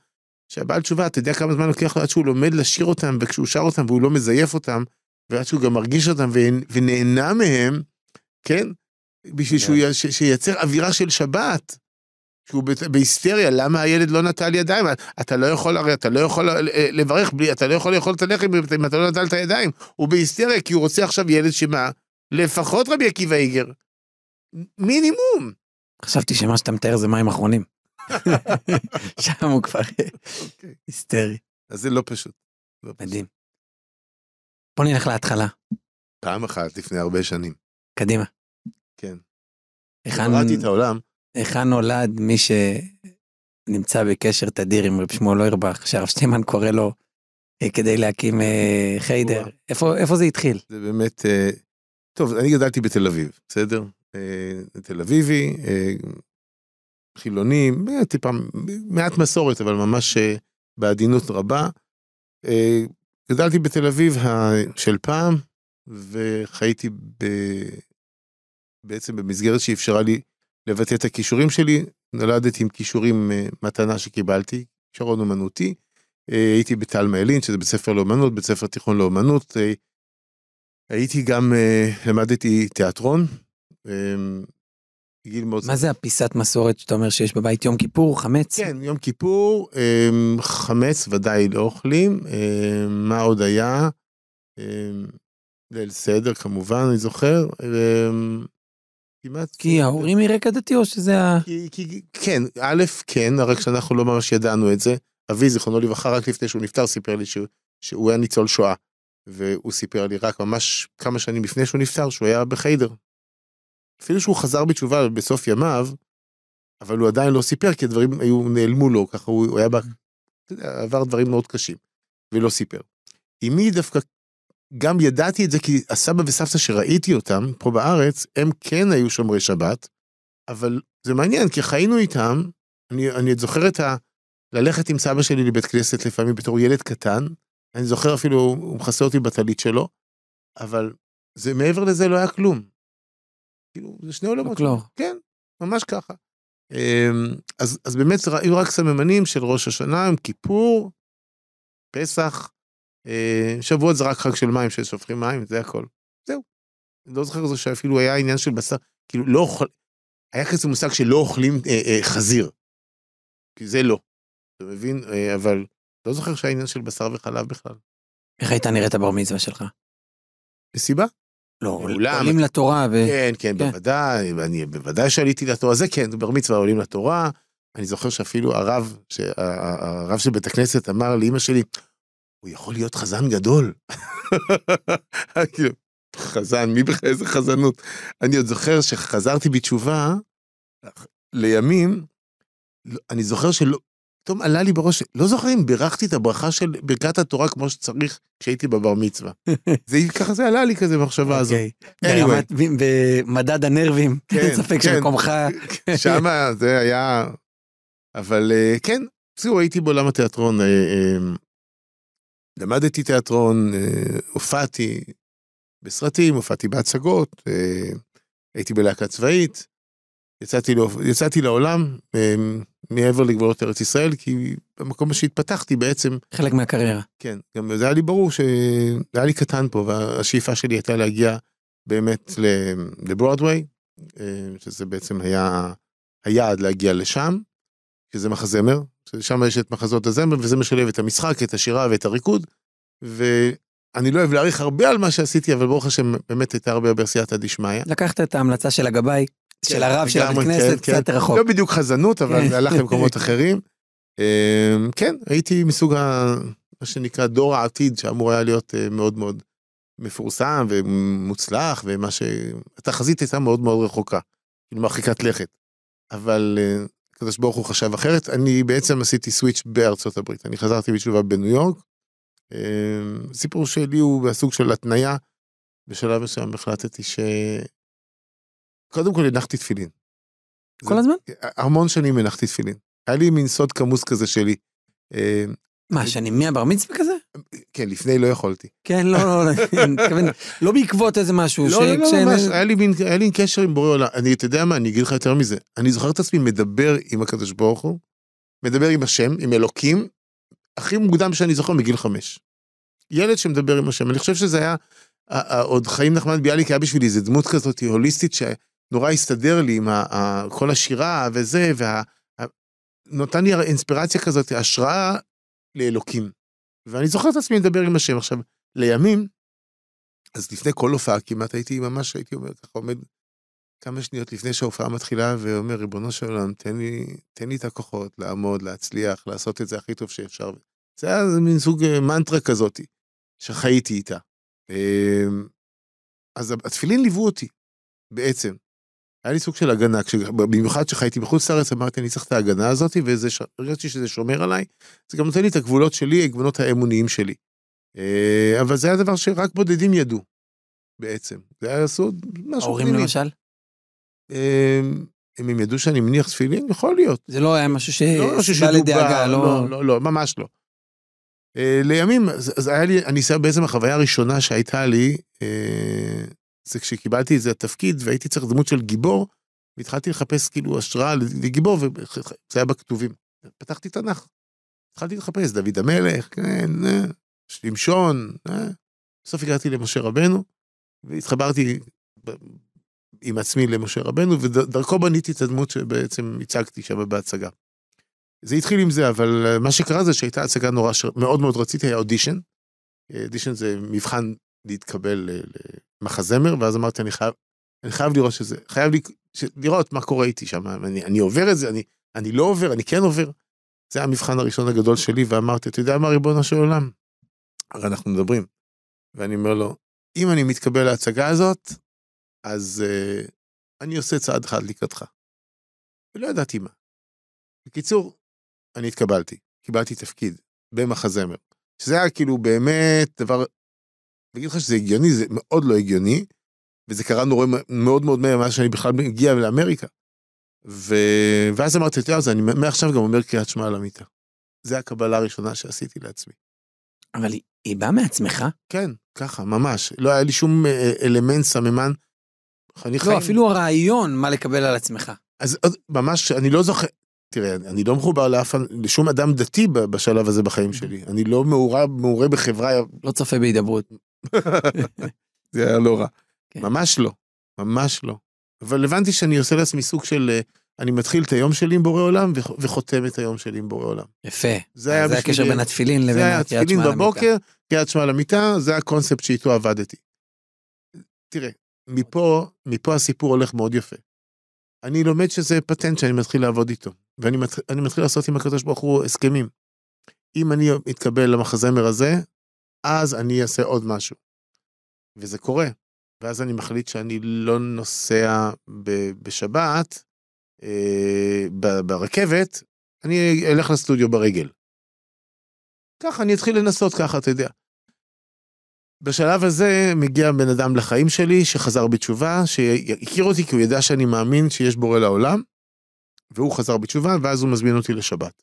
שהבעל תשובה, אתה יודע כמה זמן לוקח לו עד שהוא לומד לשיר אותם, וכשהוא שר אותם והוא לא מזייף אותם, ועד שהוא גם מרגיש אותם ונהנה מהם, כן? בשביל שהוא י- ש- שייצר אווירה של שבת. שהוא בהיסטריה, למה הילד לא נטל ידיים? אתה לא יכול, הרי אתה לא יכול אה, לברך בלי, אתה לא יכול לאכול את הלחם אם אתה לא נטל את הידיים. הוא בהיסטריה כי הוא רוצה עכשיו ילד שמה? לפחות רבי עקיבא איגר. מינימום. חשבתי שמה שאתה מתאר זה מים אחרונים. שם הוא כבר אוקיי. היסטרי. אז זה לא פשוט. לא פשוט. מדהים. בוא נלך להתחלה, פעם אחת לפני הרבה שנים. קדימה. כן. היכן- קראתי את העולם. היכן נולד מי שנמצא בקשר תדיר עם רב שמואל אוירבך, שהרב שטיינמן קורא לו אה, כדי להקים אה, חיידר. איפה זה התחיל? זה באמת, אה, טוב, אני גדלתי בתל אביב, בסדר? אה, תל אביבי, אה, חילוני, אה, טיפה, מעט מסורת, אבל ממש בעדינות רבה. גדלתי בתל אביב של פעם, וחייתי ב... בעצם במסגרת שאפשרה לי לבטא את הכישורים שלי. נולדתי עם כישורים מתנה שקיבלתי, כישרון אומנותי. הייתי בתלמה ילין, שזה בית ספר לאומנות, בית ספר תיכון לאומנות. הייתי גם, למדתי תיאטרון. אה, גיל מאוד... מה זה הפיסת מסורת שאתה אומר שיש בבית יום כיפור, חמץ? כן, יום כיפור, אה, חמץ ודאי לא אוכלים. אה, מה עוד היה? ליל סדר כמובן, אני זוכר. כמעט... כי ההורים מרקע דתי או שזה ה... כי, כי, כן, א', כן, רק שאנחנו לא ממש ידענו את זה. אבי, זיכרונו לברכה, רק לפני שהוא נפטר, סיפר לי שהוא, שהוא היה ניצול שואה. והוא סיפר לי רק ממש כמה שנים לפני שהוא נפטר, שהוא היה בחיידר. אפילו שהוא חזר בתשובה בסוף ימיו, אבל הוא עדיין לא סיפר, כי הדברים היו, נעלמו לו, ככה הוא, הוא היה, ב- אתה יודע, עבר דברים מאוד קשים, ולא סיפר. אמי דווקא, גם ידעתי את זה, כי הסבא וסבתא שראיתי אותם פה בארץ, הם כן היו שומרי שבת, אבל זה מעניין, כי חיינו איתם, אני, אני זוכר את ה... ללכת עם סבא שלי לבית כנסת לפעמים בתור ילד קטן, אני זוכר אפילו, הוא מכסה אותי בטלית שלו, אבל זה מעבר לזה לא היה כלום. כאילו, זה שני עולמות. שונים. כן, ממש ככה. אמ, אז, אז באמת היו רק סממנים של ראש השנה, יום כיפור, פסח, אה, שבועות זה רק חג של מים ששופכים מים, זה הכל. זהו. אני לא זוכר זה שאפילו היה עניין של בשר, כאילו לא אוכל, היה כזה מושג שלא אוכלים אה, אה, חזיר. כי זה לא. אתה מבין? אה, אבל לא זוכר שהיה עניין של בשר וחלב בכלל. איך הייתה נראית הבר מצווה שלך? מסיבה? לא. עולים לתורה ו... כן, כן, כן. בוודאי, אני בוודאי שעליתי לתורה, זה כן, בר מצווה עולים לתורה. אני זוכר שאפילו הרב, הרב של בית הכנסת אמר לאמא שלי, הוא יכול להיות חזן גדול. כאילו, חזן, מי בכלל, איזה חזנות. אני עוד זוכר שחזרתי בתשובה, לימים, לא- אני זוכר שלא פתאום עלה לי בראש, לא זוכר אם בירכתי את הברכה של ברכת התורה כמו שצריך כשהייתי בבר מצווה. זה, ככה זה עלה לי כזה במחשבה הזאת. אוקיי. anyway. במדד הנרבים, כן, אין ספק כן. שמקומך... שמה זה היה... אבל אה, כן, זהו, הייתי בעולם התיאטרון, אה, אה, למדתי תיאטרון, הופעתי בסרטים, הופעתי בהצגות, הייתי בלהקה צבאית, יצאתי, לא, יצאתי לעולם אה, מעבר לגבולות ארץ ישראל, כי במקום שהתפתחתי בעצם, חלק מהקריירה. כן, גם זה היה לי ברור שזה היה לי קטן פה, והשאיפה שלי הייתה להגיע באמת לברודוויי, אה, שזה בעצם היה היעד להגיע לשם, שזה מחזמר, ששם יש את מחזות הזמר, וזה משלב את המשחק, את השירה ואת הריקוד, ואני לא אוהב להעריך הרבה על מה שעשיתי, אבל ברוך השם, באמת הייתה הרבה סייעתא דשמיא. לקחת את ההמלצה של הגבאי, של הרב של הבית לגמרי, כנסת, כן, קצת כן. רחוק. לא בדיוק חזנות, אבל כן. זה הלך למקומות אחרים. אמ, כן, הייתי מסוג ה... מה שנקרא דור העתיד, שאמור היה להיות אה, מאוד מאוד מפורסם ומוצלח, ומה ש... התחזית הייתה מאוד מאוד רחוקה, כאילו מרחיקת לכת. אבל אה, הקדוש ברוך הוא חשב אחרת. אני בעצם עשיתי סוויץ' בארצות הברית. אני חזרתי בתשובה בניו יורק. אמ, הסיפור שלי הוא בסוג של התניה. בשלב מסוים החלטתי ש... קודם כל הנחתי תפילין. כל הזמן? המון שנים הנחתי תפילין. היה לי מין סוד כמוס כזה שלי. אה, מה, שאני מהבר מצווה כזה? כן, לפני לא יכולתי. כן, לא, לא, לא, לא בעקבות איזה משהו. לא, לא, לא, ממש, היה לי מין, היה לי קשר עם בורא עולם. אני, אתה יודע מה, אני אגיד לך יותר מזה. אני זוכר את עצמי מדבר עם הקדוש ברוך הוא, מדבר עם השם, עם אלוקים, הכי מוקדם שאני זוכר מגיל חמש. ילד שמדבר עם השם. אני חושב שזה היה, עוד חיים נחמן ביאליק היה בשבילי איזה דמות כזאת הוליסטית שנורא הסתדר לי עם ה- ה- כל השירה וזה, וה... לי אינספירציה כזאת, השראה לאלוקים. ואני זוכר את עצמי מדבר עם השם. עכשיו, לימים, אז לפני כל הופעה כמעט הייתי ממש, הייתי אומר ככה, עומד כמה שניות לפני שההופעה מתחילה, ואומר, ריבונו של עולם, תן לי, תן לי את הכוחות לעמוד, להצליח, לעשות את זה הכי טוב שאפשר. זה היה מין סוג אה, מנטרה כזאת, שחייתי איתה. אה, אז התפילין ליוו אותי, בעצם. היה לי סוג של הגנה, כש- במיוחד כשחייתי בחוץ לארץ, אמרתי, אני צריך את ההגנה הזאת, והרגשתי שזה שומר עליי, זה גם נותן לי את הגבולות שלי, הגבולות האמוניים שלי. אה, אבל זה היה דבר שרק בודדים ידעו, בעצם. זה היה סוד, משהו ההורים פנימי. למשל? אה, אם הם ידעו שאני מניח תפילין, יכול להיות. זה לא היה משהו לא משהו שסיבה לדאגה, לא... לא, לא, לא, ממש לא. אה, לימים, אז אז היה לי, אני אסיים בעצם החוויה הראשונה שהייתה לי, אה, זה כשקיבלתי איזה תפקיד והייתי צריך דמות של גיבור, והתחלתי לחפש כאילו השראה לגיבור, וזה היה בכתובים. פתחתי תנ"ך. התחלתי לחפש, דוד המלך, כן, אה, שמשון, אה. בסוף הגעתי למשה רבנו, והתחברתי עם עצמי למשה רבנו, ודרכו בניתי את הדמות שבעצם הצגתי שם בהצגה. זה התחיל עם זה, אבל אה, מה שקרה זה שהייתה הצגה נורא שמאוד מאוד רציתי, היה אודישן. אודישן זה מבחן להתקבל למחזמר, ואז אמרתי, אני חייב, אני חייב לראות שזה, חייב לי, ש, לראות מה קורה איתי שם, אני, אני עובר את זה, אני, אני לא עובר, אני כן עובר. זה המבחן הראשון הגדול שלי, ואמרתי, אתה יודע מה, ריבונו של עולם? הרי אנחנו מדברים. ואני אומר לו, אם אני מתקבל להצגה הזאת, אז uh, אני עושה צעד אחד לקראתך. ולא ידעתי מה. בקיצור, אני התקבלתי, קיבלתי תפקיד במחזמר, שזה היה כאילו באמת דבר, אני אגיד לך שזה הגיוני, זה מאוד לא הגיוני, וזה קרה נורא מאוד מאוד מהר מאז שאני בכלל מגיע לאמריקה. ו... ואז אמרתי, אתה יודע, אז אני מעכשיו גם אומר קריאת שמע על המיטה. זה הקבלה הראשונה שעשיתי לעצמי. אבל היא- היא באה מעצמך? כן, ככה, ממש. לא היה לי שום אה, אלמנט סממן. אני לא, חיים- אפילו הרעיון מה לקבל על עצמך. אז ממש, אני לא זוכר, תראה, אני לא מחובר לאף, לשום אדם דתי בשלב הזה בחיים שלי. אני לא מעורה, מעורה בחברה, לא צופה בהידברות. זה היה לא רע. כן. ממש לא, ממש לא. אבל הבנתי שאני עושה לעצמי סוג של, אה, אני מתחיל את היום שלי עם בורא עולם וח- וחותם את היום שלי עם בורא עולם. יפה. זה היה זה הקשר בין התפילין לבין זה היה תפילין שמע על המיטה. בבוקר, קריאת שמע למיטה, זה הקונספט שאיתו עבדתי. תראה, מפה, מפה הסיפור הולך מאוד יפה. אני לומד שזה פטנט שאני מתחיל לעבוד איתו, ואני מתחיל, מתחיל לעשות עם הקדוש ברוך הוא הסכמים. אם אני מתקבל למחזמר הזה, אז אני אעשה עוד משהו. וזה קורה. ואז אני מחליט שאני לא נוסע ב- בשבת, אה, ב- ברכבת, אני אלך לסטודיו ברגל. ככה, אני אתחיל לנסות ככה, אתה יודע. בשלב הזה מגיע בן אדם לחיים שלי שחזר בתשובה, שהכיר אותי כי הוא ידע שאני מאמין שיש בורא לעולם, והוא חזר בתשובה, ואז הוא מזמין אותי לשבת.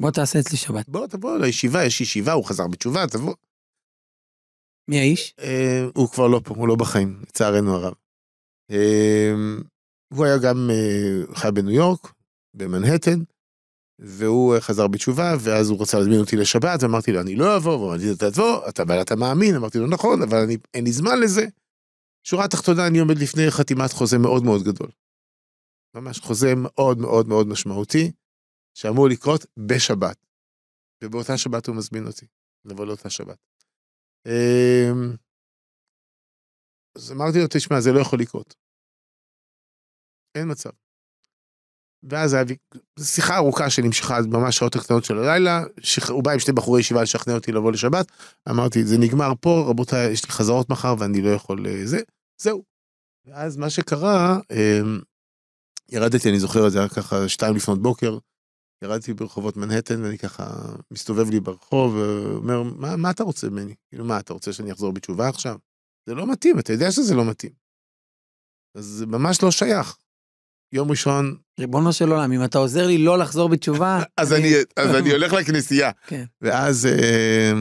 בוא תעשה אצלי שבת. בוא, תבוא לישיבה, יש ישיבה, הוא חזר בתשובה, תבוא. מי האיש? אה, הוא כבר לא פה, הוא לא בחיים, לצערנו הרב. אה, הוא היה גם אה, חי בניו יורק, במנהטן, והוא אה, חזר בתשובה, ואז הוא רצה להזמין אותי לשבת, ואמרתי לו, אני לא אבוא, והוא אמר לי, אתה תבוא, אתה, אבל אתה מאמין, אמרתי לו, נכון, אבל אני, אין לי זמן לזה. שורה תחתונה, אני עומד לפני חתימת חוזה מאוד מאוד גדול. ממש חוזה מאוד מאוד מאוד משמעותי, שאמור לקרות בשבת. ובאותה שבת הוא מזמין אותי, לבוא לאותה שבת. אמ, אז אמרתי לו, תשמע, זה לא יכול לקרות. אין מצב. ואז היה שיחה ארוכה שנמשכה ממש שעות הקטנות של הלילה, שח... הוא בא עם שני בחורי ישיבה לשכנע אותי לבוא לשבת, אמרתי, זה נגמר פה, רבותיי, יש לי חזרות מחר ואני לא יכול... אה, זה, זהו. ואז מה שקרה, אמ, ירדתי, אני זוכר את זה היה ככה שתיים לפנות בוקר, ירדתי ברחובות מנהטן ואני ככה מסתובב לי ברחוב ואומר, מה, מה אתה רוצה ממני? כאילו, מה, אתה רוצה שאני אחזור בתשובה עכשיו? זה לא מתאים, אתה יודע שזה לא מתאים. אז זה ממש לא שייך. יום ראשון... ריבונו של עולם, אם אתה עוזר לי לא לחזור בתשובה... אז, אני... אז אני הולך לכנסייה. כן. ואז אה,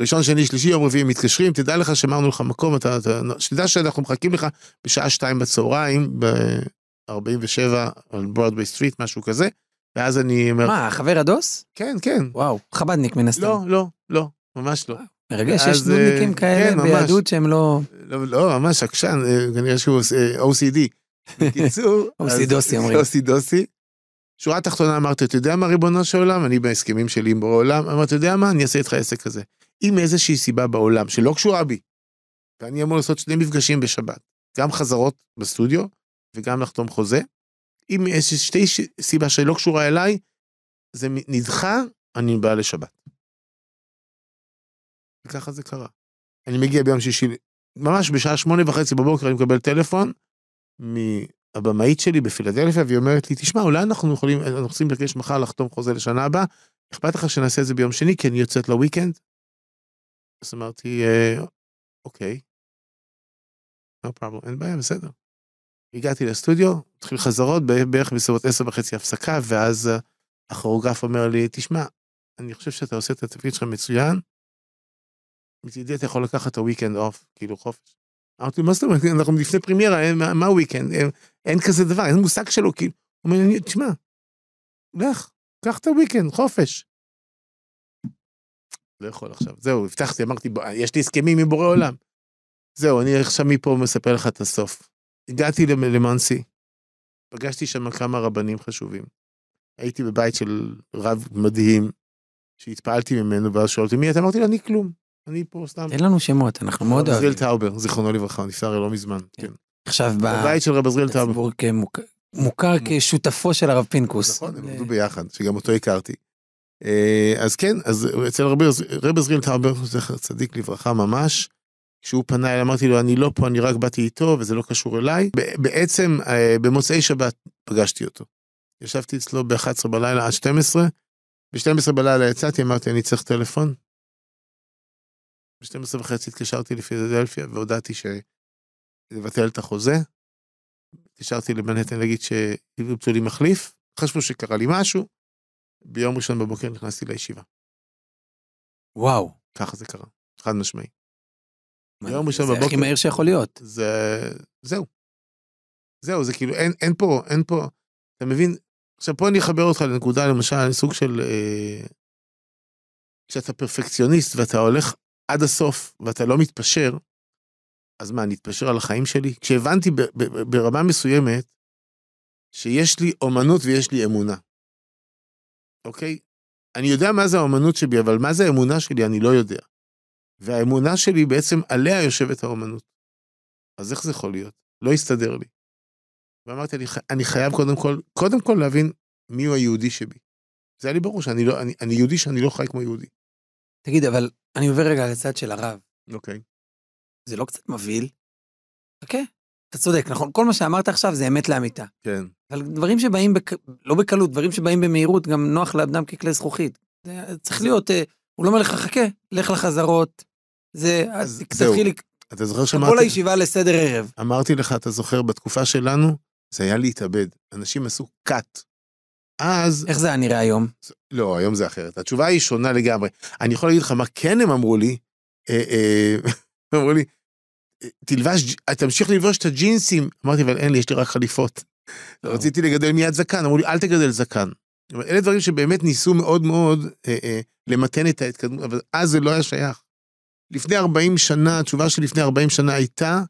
ראשון, שני, שלישי, יום רביעי מתקשרים, תדע לך שאמרנו לך מקום, אתה, אתה, שתדע שאנחנו מחכים לך בשעה שתיים בצהריים, ב-47 על ברודווי סטריט, משהו כזה. ואז אני אומר... מה, חבר הדוס? כן, כן. וואו, חבדניק מן הסתם. לא, לא, לא, ממש לא. מרגש, יש ואז, נודניקים אה, כאלה כן. ביהדות שהם לא... לא, לא, ממש עקשן, אה, כנראה שהוא אה, OCD. בקיצור... אוסידוסי אז- אומרים. אוסידוסי. שורה תחתונה אמרתי, אתה יודע מה ריבונו של עולם? אני בהסכמים שלי עם בורא עולם, אמרתי, אתה יודע מה? אני אעשה איתך עסק כזה. אם מאיזושהי סיבה בעולם שלא קשורה בי, ואני אמור לעשות שני מפגשים בשבת, גם חזרות בסטודיו וגם לחתום חוזה, אם מאיזושהי שתי ש- סיבה שלא קשורה אליי, זה נדחה, אני בא לשבת. וככה זה קרה. אני מגיע ביום שישי, ממש בשעה שמונה וחצי בבוקר אני מקבל טלפון מהבמאית שלי בפילדלפיה, והיא אומרת לי, תשמע, אולי אנחנו יכולים, אנחנו רוצים לבקש מחר לחתום חוזה לשנה הבאה, אכפת לך שנעשה את זה ביום שני, כי אני יוצאת לוויקנד? אז אמרתי, "אה, אוקיי, no problem, אין בעיה, בסדר. הגעתי לסטודיו, התחיל חזרות, בערך בסביבות עשר וחצי הפסקה, ואז אה, הכוריאוגרף אומר לי, תשמע, אני חושב שאתה עושה את התפקיד שלך מצוין, מצידי אתה יכול לקחת את ה weekend off, כאילו חופש. אמרתי, מה זאת אומרת, אנחנו לפני פרימיירה, מה- מה weekend? אין, אין כזה דבר, אין מושג שלו, כאילו. הוא אומר תשמע, לך, קח את ה weekend, חופש. לא יכול עכשיו, זהו, הבטחתי, אמרתי, "בוא, יש לי הסכמים עם בורא עולם. זהו, אני עכשיו מפה מספר לך את הסוף. הגעתי למ- למאנסי, פגשתי שם כמה רבנים חשובים. הייתי בבית של רב מדהים, שהתפעלתי ממנו, ואז שואל אותי, מי אתה? אמרתי לו, אני כלום. אני פה סתם. תן לנו שמות, אנחנו מאוד רב אוהבים. עזריאל טאובר, זיכרונו לברכה, נפטר לא מזמן. כן. עכשיו בבית של רב עזריאל טאובר. כמוכ- מוכר כשותפו של הרב פינקוס. נכון, הם עבדו ביחד, שגם אותו הכרתי. אה, אז כן, אז אצל רב עזריאל טאובר, זכר צדיק לברכה ממש, כשהוא פנה אליי, אמרתי לו, אני לא פה, אני רק באתי איתו, וזה לא קשור אליי. בעצם, אה, במוצאי שבת פגשתי אותו. ישבתי אצלו ב-11 בלילה עד 12, ב-12 בלילה יצאתי, אמרתי, אני צריך טלפון. ב-12 וחצי התקשרתי לפילדלפיה והודעתי שלבטל את החוזה. התקשרתי למנהטן להגיד שימצאו לי מחליף, חשבו שקרה לי משהו. ביום ראשון בבוקר נכנסתי לישיבה. וואו. ככה זה קרה, חד משמעי. מה, ביום ראשון זה הכי בבוקר. מהיר שיכול להיות. זה... זהו. זהו, זה כאילו, אין, אין פה, אין פה, אתה מבין? עכשיו פה אני אחבר אותך לנקודה, למשל, סוג של... אה, כשאתה פרפקציוניסט ואתה הולך עד הסוף ואתה לא מתפשר, אז מה, אני אתפשר על החיים שלי? כשהבנתי ב- ב- ברמה מסוימת שיש לי אומנות ויש לי אמונה, אוקיי? אני יודע מה זה האומנות שבי, אבל מה זה האמונה שלי אני לא יודע. והאמונה שלי בעצם עליה יושבת האומנות. אז איך זה יכול להיות? לא הסתדר לי. ואמרתי, אני, אני חייב קודם כל, קודם כל להבין מיהו היהודי שבי. זה היה לי ברור שאני לא, אני, אני יהודי שאני לא חי כמו יהודי. תגיד, אבל אני עובר רגע לצד של הרב. אוקיי. זה לא קצת מבהיל? חכה, אתה צודק, נכון? כל מה שאמרת עכשיו זה אמת לאמיתה. כן. אבל דברים שבאים, בק... לא בקלות, דברים שבאים במהירות, גם נוח לאדם ככלי זכוכית. זה צריך להיות, אה, הוא לא אומר לך, חכה, לך לחזרות. זה, אז. תתחיל, אתה זוכר כל שאמרתי, הישיבה לסדר ערב. אמרתי לך, אתה זוכר, בתקופה שלנו, זה היה להתאבד. אנשים עשו cut. אז, איך זה היה נראה היום? לא, היום זה אחרת. התשובה היא שונה לגמרי. אני יכול להגיד לך מה כן הם אמרו לי, אה, אה, הם אמרו לי, "אה, תלבש, תמשיך ללבוש את הג'ינסים. אמרתי, אבל אין לי, יש לי רק חליפות. לא. רציתי לגדל מיד זקן, אמרו לי, אל תגדל זקן. אלה דברים שבאמת ניסו מאוד מאוד אה, אה, למתן את ההתקדמות, אבל אז זה לא היה שייך. לפני 40 שנה, התשובה של לפני 40 שנה הייתה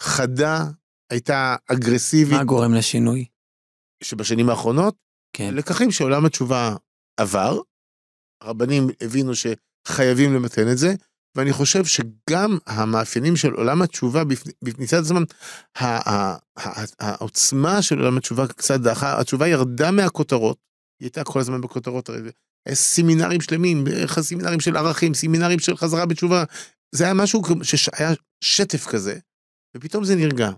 חדה, הייתה אגרסיבית, מה גורם לשינוי? שבשנים האחרונות, כן. לקחים שעולם התשובה עבר, הרבנים הבינו שחייבים למתן את זה, ואני חושב שגם המאפיינים של עולם התשובה בפ- בפ- מצד עצמם, ה- ה- ה- העוצמה של עולם התשובה קצת דעכה, התשובה ירדה מהכותרות, היא הייתה כל הזמן בכותרות, הרי סמינרים שלמים, איך הסמינרים של ערכים, סמינרים של חזרה בתשובה, זה היה משהו שהיה שטף כזה, ופתאום זה נרגע.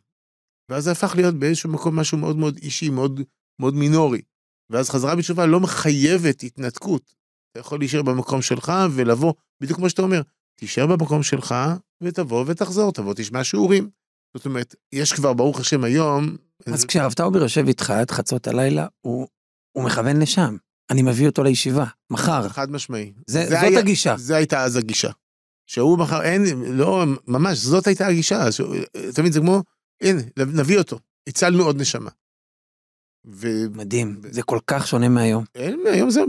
ואז זה הפך להיות באיזשהו מקום משהו מאוד מאוד אישי, מאוד, מאוד מינורי. ואז חזרה בתשובה לא מחייבת התנתקות. אתה יכול להישאר במקום שלך ולבוא, בדיוק כמו שאתה אומר, תישאר במקום שלך ותבוא ותחזור, תבוא תשמע שיעורים. זאת אומרת, יש כבר ברוך השם היום, אז כשהרב טאובר יושב איתך עד חצות הלילה, הוא, הוא מכוון לשם. אני מביא אותו לישיבה, מחר. חד משמעי. זה, זה זאת היה- הגישה. זה הייתה אז הגישה. שהוא מחר, אין, לא, ממש, זאת הייתה הגישה. ש- אתה מבין, זה כמו, הנה, נביא אותו, הצלנו עוד נשמה. ואין, מדהים, זה כל כך שונה מהיום. היום זה,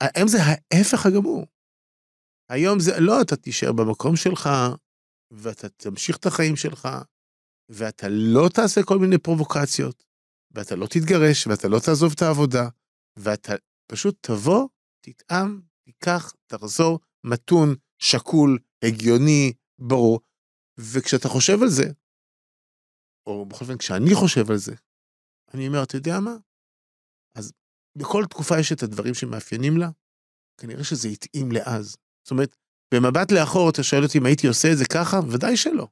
היום זה ההפך הגמור. היום זה, לא, אתה תישאר במקום שלך, ואתה תמשיך את החיים שלך, ואתה לא תעשה כל מיני פרובוקציות, ואתה לא תתגרש, ואתה לא תעזוב את העבודה, ואתה פשוט תבוא, תטעם, תיקח, תחזור, מתון, שקול, הגיוני, ברור. וכשאתה חושב על זה, או בכל אופן, כשאני חושב על זה, אני אומר, אתה יודע מה? אז בכל תקופה יש את הדברים שמאפיינים לה, כנראה שזה התאים לאז. זאת אומרת, במבט לאחור אתה שואל אותי אם הייתי עושה את זה ככה? ודאי שלא.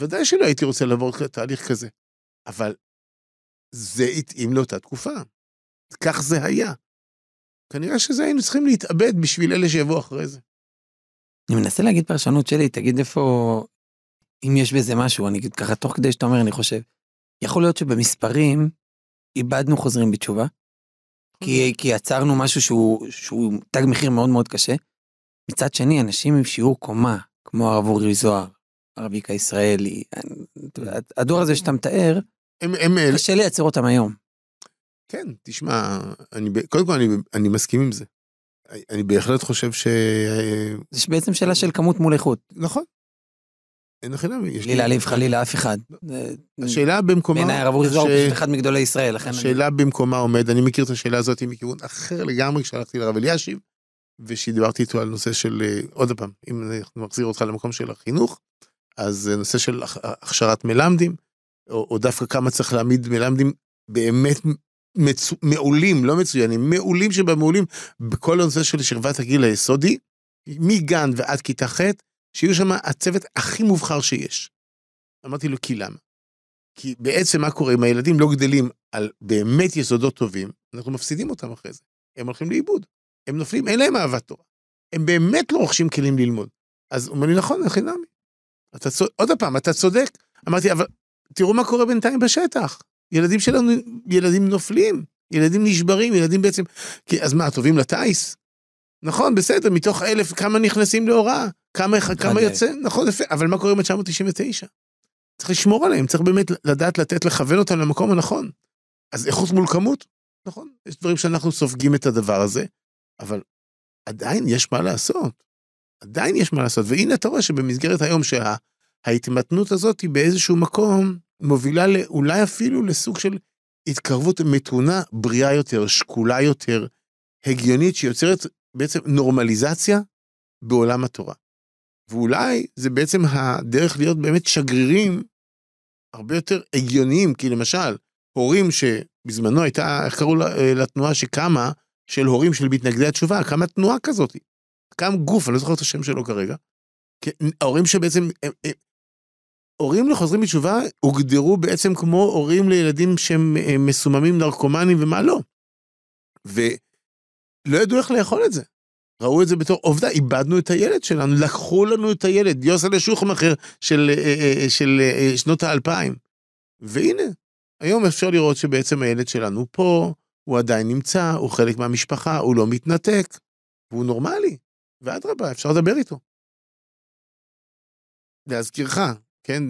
ודאי שלא הייתי רוצה לעבור תהליך כזה. אבל זה התאים לאותה תקופה. כך זה היה. כנראה שזה היינו צריכים להתאבד בשביל אלה שיבואו אחרי זה. אני מנסה להגיד פרשנות שלי, תגיד איפה, אם יש בזה משהו, אני אגיד ככה, תוך כדי שאתה אומר, אני חושב, יכול להיות שבמספרים איבדנו חוזרים בתשובה, כי, כי עצרנו משהו שהוא, שהוא תג מחיר מאוד מאוד קשה. מצד שני, אנשים עם שיעור קומה, כמו הרב אורי זוהר, הרב יקה ישראלי, הדור הזה שאתה מתאר, הם, הם, קשה לייצר אותם היום. כן, תשמע, אני, קודם כל אני, אני מסכים עם זה. אני בהחלט חושב ש... זה בעצם שאלה של כמות מול איכות. נכון. אין לך למה. בלי לי- להעליב חלילה אף אחד. זה- השאלה במקומה... בעיניי הרב אורי זוהר הוא אחד מגדולי ישראל, לכן. השאלה במקומה עומד, אני מכיר את השאלה הזאת מכיוון אחר לגמרי כשהלכתי לרב אלישיב, ושדיברתי איתו על נושא של, אה, עוד פעם, אם אני מחזיר אותך למקום של החינוך, אז אה, נושא של הכ- הכשרת מלמדים, או, או דווקא כמה צריך להעמיד מלמדים באמת מצו, מעולים, לא מצוינים, מעולים שבמעולים, בכל הנושא של שכבת הגיל היסודי, מגן ועד כיתה ח', שיהיו שם הצוות הכי מובחר שיש. אמרתי לו, כי למה? כי בעצם מה קורה אם הילדים לא גדלים על באמת יסודות טובים, אנחנו מפסידים אותם אחרי זה. הם הולכים לאיבוד. הם נופלים, אין להם אהבת תורה. הם באמת לא רוכשים כלים ללמוד. אז הוא אומר לי, נכון, הכי נמי. אתה עוד פעם, אתה צודק. אמרתי, אבל תראו מה קורה בינתיים בשטח. ילדים שלנו, ילדים נופלים, ילדים נשברים, ילדים בעצם... כי, אז מה, טובים לטיס? נכון, בסדר, מתוך אלף, כמה נכנסים להוראה? כמה, כמה. יוצא? נכון, יפה, אבל מה קורה עם 999? צריך לשמור עליהם, צריך באמת לדעת לתת, לכוון אותם למקום הנכון. אז איכות מול כמות, נכון, יש דברים שאנחנו סופגים את הדבר הזה, אבל עדיין יש מה לעשות. עדיין יש מה לעשות, והנה אתה רואה שבמסגרת היום שההתמתנות הזאת היא באיזשהו מקום מובילה אולי אפילו לסוג של התקרבות מתונה, בריאה יותר, שקולה יותר, הגיונית, שיוצרת בעצם נורמליזציה בעולם התורה. ואולי זה בעצם הדרך להיות באמת שגרירים הרבה יותר הגיוניים, כי למשל, הורים שבזמנו הייתה, איך קראו לה- לתנועה שקמה, של הורים של מתנגדי התשובה, קמה תנועה כזאת. קם גוף, אני לא זוכר את השם שלו כרגע. כן, ההורים שבעצם הם, הם, הורים לחוזרים בתשובה הוגדרו בעצם כמו הורים לילדים שהם אה, מסוממים נרקומנים ומה לא. ולא ידעו איך לאכול את זה. ראו את זה בתור עובדה, איבדנו את הילד שלנו, לקחו לנו את הילד, יוסלה שוחמאכר של, אה, אה, של שנות האלפיים. והנה, היום אפשר לראות שבעצם הילד שלנו פה, הוא עדיין נמצא, הוא חלק מהמשפחה, הוא לא מתנתק, והוא נורמלי, ואדרבה, אפשר לדבר איתו. להזכירך, כן,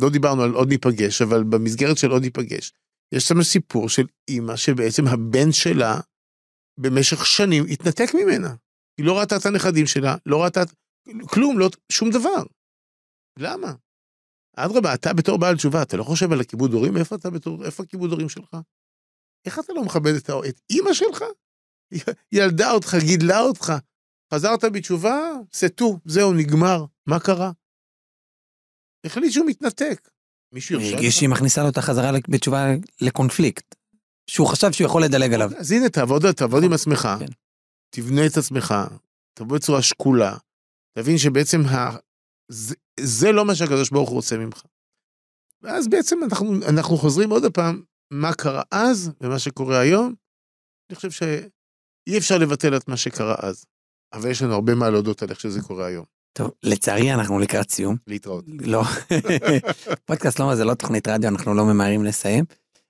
לא דיברנו על עוד ניפגש, אבל במסגרת של עוד ניפגש, יש שם סיפור של אימא שבעצם הבן שלה במשך שנים התנתק ממנה. היא לא ראתה את הנכדים שלה, לא ראתה כלום, לא, שום דבר. למה? אדרבה, אתה בתור בעל תשובה, אתה לא חושב על הכיבוד הורים? איפה אתה בתור, איפה הכיבוד הורים שלך? איך אתה לא מכבד את, את אימא שלך? ילדה אותך, גידלה אותך, חזרת בתשובה, סטו, זהו, נגמר, מה קרה? החליט שהוא מתנתק. מישהו ירשה הרגיש שהיא מכניסה לו את החזרה בתשובה לקונפליקט. שהוא חשב שהוא יכול לדלג עליו. אז הנה, תעבוד, תעבוד עם עצמך, כן. תבנה את עצמך, תבוא בצורה שקולה, תבין שבעצם ה... זה, זה לא מה שהקדוש ברוך הוא רוצה ממך. ואז בעצם אנחנו, אנחנו חוזרים עוד פעם, מה קרה אז ומה שקורה היום. אני חושב שאי אפשר לבטל את מה שקרה אז, אבל יש לנו הרבה מה להודות על איך שזה קורה היום. טוב, לצערי אנחנו לקראת סיום. להתראות. לא, פודקאסט לא, זה לא תוכנית רדיו, אנחנו לא ממהרים לסיים,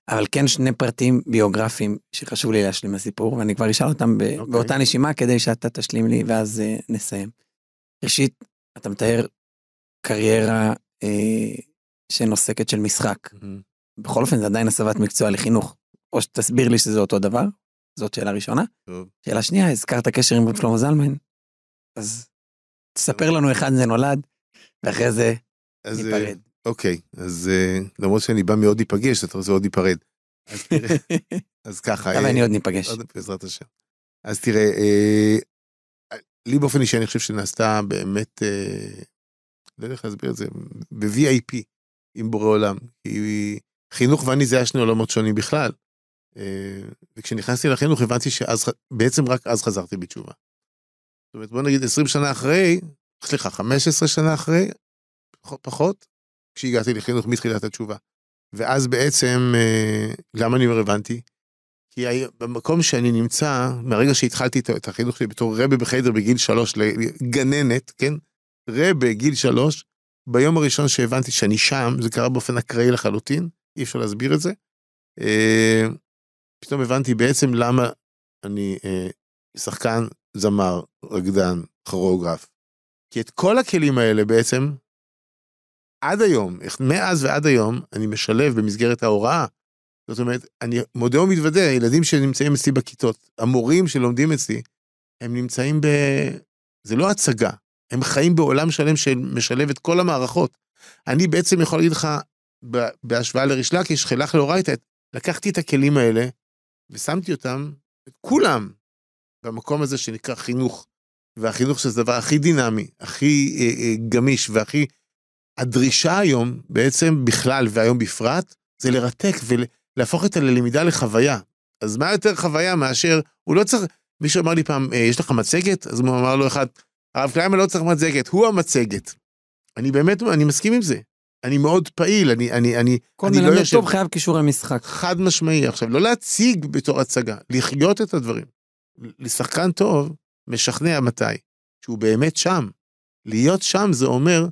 אבל כן שני פרטים ביוגרפיים שחשוב לי להשלים לסיפור, ואני כבר אשאל אותם ב- okay. אוקיי. באותה נשימה כדי שאתה תשלים לי ואז uh, נסיים. ראשית, אתה מתאר קריירה uh, שנוסקת של משחק. Mm-hmm. בכל אופן זה עדיין הסבת מקצוע לחינוך. או שתסביר לי שזה אותו דבר, זאת שאלה ראשונה. טוב. שאלה שנייה, הזכרת קשר עם רב שלמה זלמן, אז תספר לנו היכן זה נולד, ואחרי זה אז, ניפרד. אוקיי, אז אה, למרות שאני בא מאוד להיפגש, אתה רוצה עוד להיפרד. אז תראה, אז ככה. אבל אני עוד ניפגש. בעזרת השם. אז תראה, אה, לי באופן אישי אני חושב שנעשתה באמת, אה, לא יודע איך להסביר את זה, ב-VIP עם בורא עולם. חינוך ואני זה היה שני עולמות שונים בכלל. וכשנכנסתי לחינוך הבנתי שאז, בעצם רק אז חזרתי בתשובה. זאת אומרת, בוא נגיד 20 שנה אחרי, סליחה, 15 שנה אחרי, פחות, כשהגעתי לחינוך מתחילת התשובה. ואז בעצם, אה, למה אני אומר הבנתי? כי במקום שאני נמצא, מהרגע שהתחלתי את החינוך שלי בתור רבה בחדר בגיל שלוש לגננת, כן? רבה גיל שלוש, ביום הראשון שהבנתי שאני שם, זה קרה באופן אקראי לחלוטין, אי אפשר להסביר את זה. אה, פתאום הבנתי בעצם למה אני אה, שחקן זמר, רקדן, כרואוגרף. כי את כל הכלים האלה בעצם, עד היום, מאז ועד היום, אני משלב במסגרת ההוראה. זאת אומרת, אני מודה ומתוודה, ילדים שנמצאים אצלי בכיתות, המורים שלומדים אצלי, הם נמצאים ב... זה לא הצגה, הם חיים בעולם שלם שמשלב את כל המערכות. אני בעצם יכול להגיד לך, בהשוואה לריש לקיש, חילך לאורייתא, לקחתי את הכלים האלה ושמתי אותם, את כולם, במקום הזה שנקרא חינוך, והחינוך שזה הדבר הכי דינמי, הכי אה, אה, גמיש והכי... הדרישה היום, בעצם בכלל והיום בפרט, זה לרתק ולהפוך את הלמידה לחוויה. אז מה יותר חוויה מאשר, הוא לא צריך, מישהו אמר לי פעם, אה, יש לך מצגת? אז הוא אמר לו אחד, הרב קליימן לא צריך מצגת, הוא המצגת. אני באמת, אני מסכים עם זה. אני מאוד פעיל, אני, אני, אני, כל אני לא יושב... טוב חייב כישורי משחק. חד משמעי. עכשיו, לא להציג בתור הצגה, לחיות את הדברים. לשחקן טוב משכנע מתי? שהוא באמת שם. להיות שם זה אומר,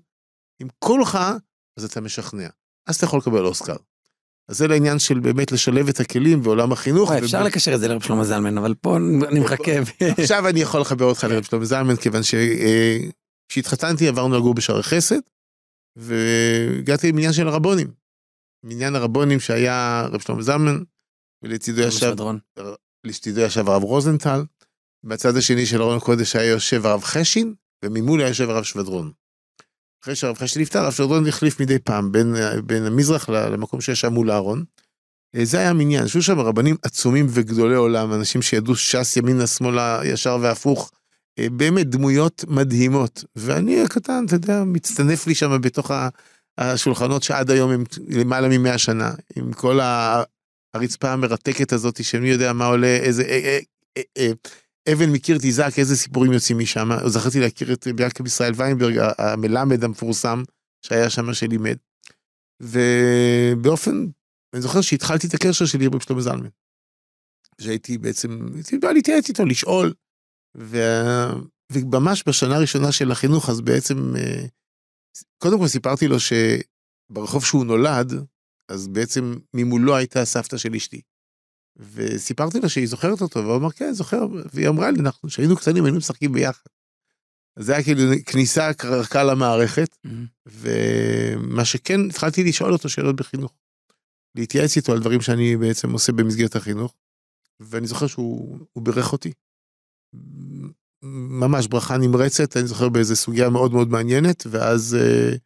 אם כולך, אז אתה משכנע. אז אתה יכול לקבל אוסקר. אז זה לעניין של באמת לשלב את הכלים ועולם החינוך. אפשר לקשר את זה לרב שלמה זלמן, אבל פה אני מחכה. עכשיו אני יכול לחבר אותך לרב שלמה זלמן, כיוון שכשהתחתנתי עברנו לגור בשערי חסד, והגעתי למניין של הרבונים. מניין הרבונים שהיה רב שלמה זלמן, ולצידו ישב לצדו ישב הרב רוזנטל, בצד השני של ארון הקודש היה יושב הרב חשין, וממול היה יושב הרב שבדרון. אחרי שהרב חשין נפטר, הרב שבדרון החליף מדי פעם בין, בין המזרח למקום שישב מול הארון. אה, זה היה המניין, ישבו שם רבנים עצומים וגדולי עולם, אנשים שידעו ש"ס ימינה שמאלה ישר והפוך, אה, באמת דמויות מדהימות. ואני הקטן, אתה יודע, מצטנף לי שם בתוך השולחנות שעד היום הם למעלה ממאה שנה, עם כל הרצפה המרתקת הזאת, שמי יודע מה עולה, איזה אה, אה, אה, אבן מקיר תזעק, איזה סיפורים יוצאים משם. זכרתי להכיר את ביעקב ישראל ויינברג, המלמד המפורסם, שהיה שם שלימד. ובאופן, אני זוכר שהתחלתי את הקשר שלי עם שלמה זלמן. שהייתי בעצם, הייתי בא להתייעץ איתו, לשאול. ו... וממש בשנה הראשונה של החינוך, אז בעצם, קודם כל סיפרתי לו שברחוב שהוא נולד, אז בעצם ממולו הייתה סבתא של אשתי. וסיפרתי לה שהיא זוכרת אותו, והוא אמר, כן, זוכר, והיא אמרה לי, אנחנו, כשהיינו קטנים היינו משחקים ביחד. אז זה היה כאילו כניסה קרקע למערכת, mm-hmm. ומה שכן, התחלתי לשאול אותו שאלות בחינוך. להתייעץ איתו על דברים שאני בעצם עושה במסגרת החינוך, ואני זוכר שהוא בירך אותי. ממש ברכה נמרצת, אני זוכר באיזה סוגיה מאוד מאוד מעניינת, ואז uh,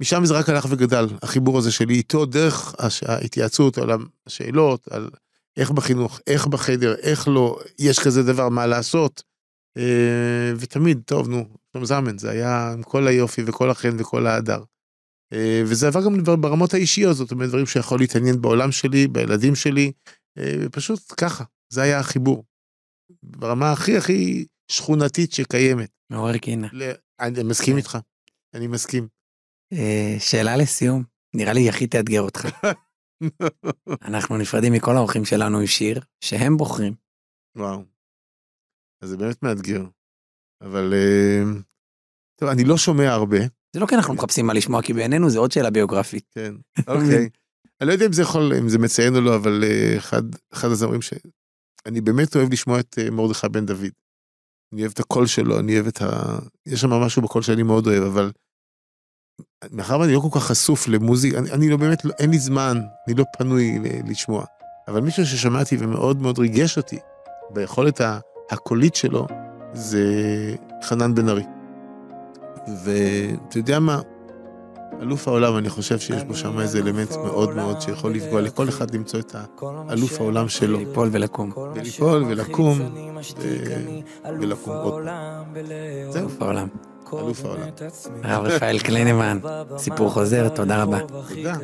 משם זה רק הלך וגדל, החיבור הזה שלי איתו, דרך הש... ההתייעצות על השאלות, על איך בחינוך, איך בחדר, איך לא, יש כזה דבר, מה לעשות. Uh, ותמיד, טוב, נו, שלום זמן, זה היה עם כל היופי וכל החן וכל ההדר. Uh, וזה עבר גם ברמות האישיות, זאת אומרת, דברים שיכול להתעניין בעולם שלי, בילדים שלי, uh, פשוט ככה, זה היה החיבור. ברמה הכי הכי שכונתית שקיימת. מעורר קינה. אני מסכים איתך, אני מסכים. שאלה לסיום, נראה לי הכי תאתגר אותך. אנחנו נפרדים מכל האורחים שלנו עם שיר שהם בוחרים. וואו. אז זה באמת מאתגר. אבל אה, טוב, אני לא שומע הרבה. זה לא כי אנחנו מחפשים מה לשמוע, כי בעינינו זה עוד שאלה ביוגרפית. כן, אוקיי. אני לא יודע אם זה יכול, אם זה מציין או לא, אבל אה, אחד, אחד הזמרים ש... אני באמת אוהב לשמוע את אה, מרדכי בן דוד. אני אוהב את הקול שלו, אני אוהב את ה... יש שם משהו בקול שאני מאוד אוהב, אבל מאחר ואני לא כל כך חשוף למוזיקה, אני, אני לא באמת, לא, אין לי זמן, אני לא פנוי לשמוע. אבל מישהו ששמעתי ומאוד מאוד ריגש אותי ביכולת הקולית שלו, זה חנן בן ארי. ואתה יודע מה? אלוף העולם, אני חושב שיש בו שם איזה אלמנט מאוד מאוד שיכול לפגוע לכל אחד למצוא את האלוף העולם שלו. ליפול ולקום. וליפול ולקום, ולקום עוד פעם. זהו. אלוף העולם. אלוף העולם. הרב רפאל קלינמן, סיפור חוזר, תודה רבה. תודה,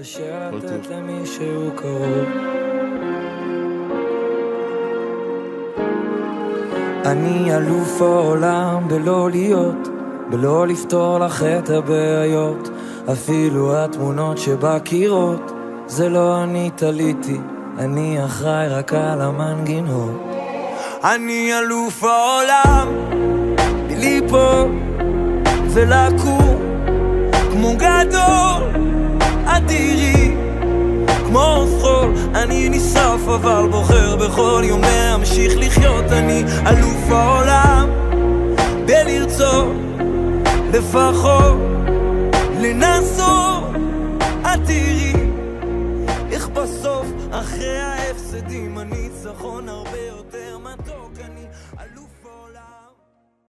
כל טוב. אני אלוף העולם בלא להיות, בלא לפתור לך את הבעיות, אפילו התמונות שבקירות, זה לא אני תליתי, אני אחראי רק על המנגינות. אני אלוף העולם, בליפול ולקום כמו גדול, אדירי, כמו זחול. אני נשרף אבל בוחר בכל יום להמשיך לחיות, אני אלוף העולם בלרצות לפחות לנסות, אדירי, איך בסוף אחרי ההפסדים אני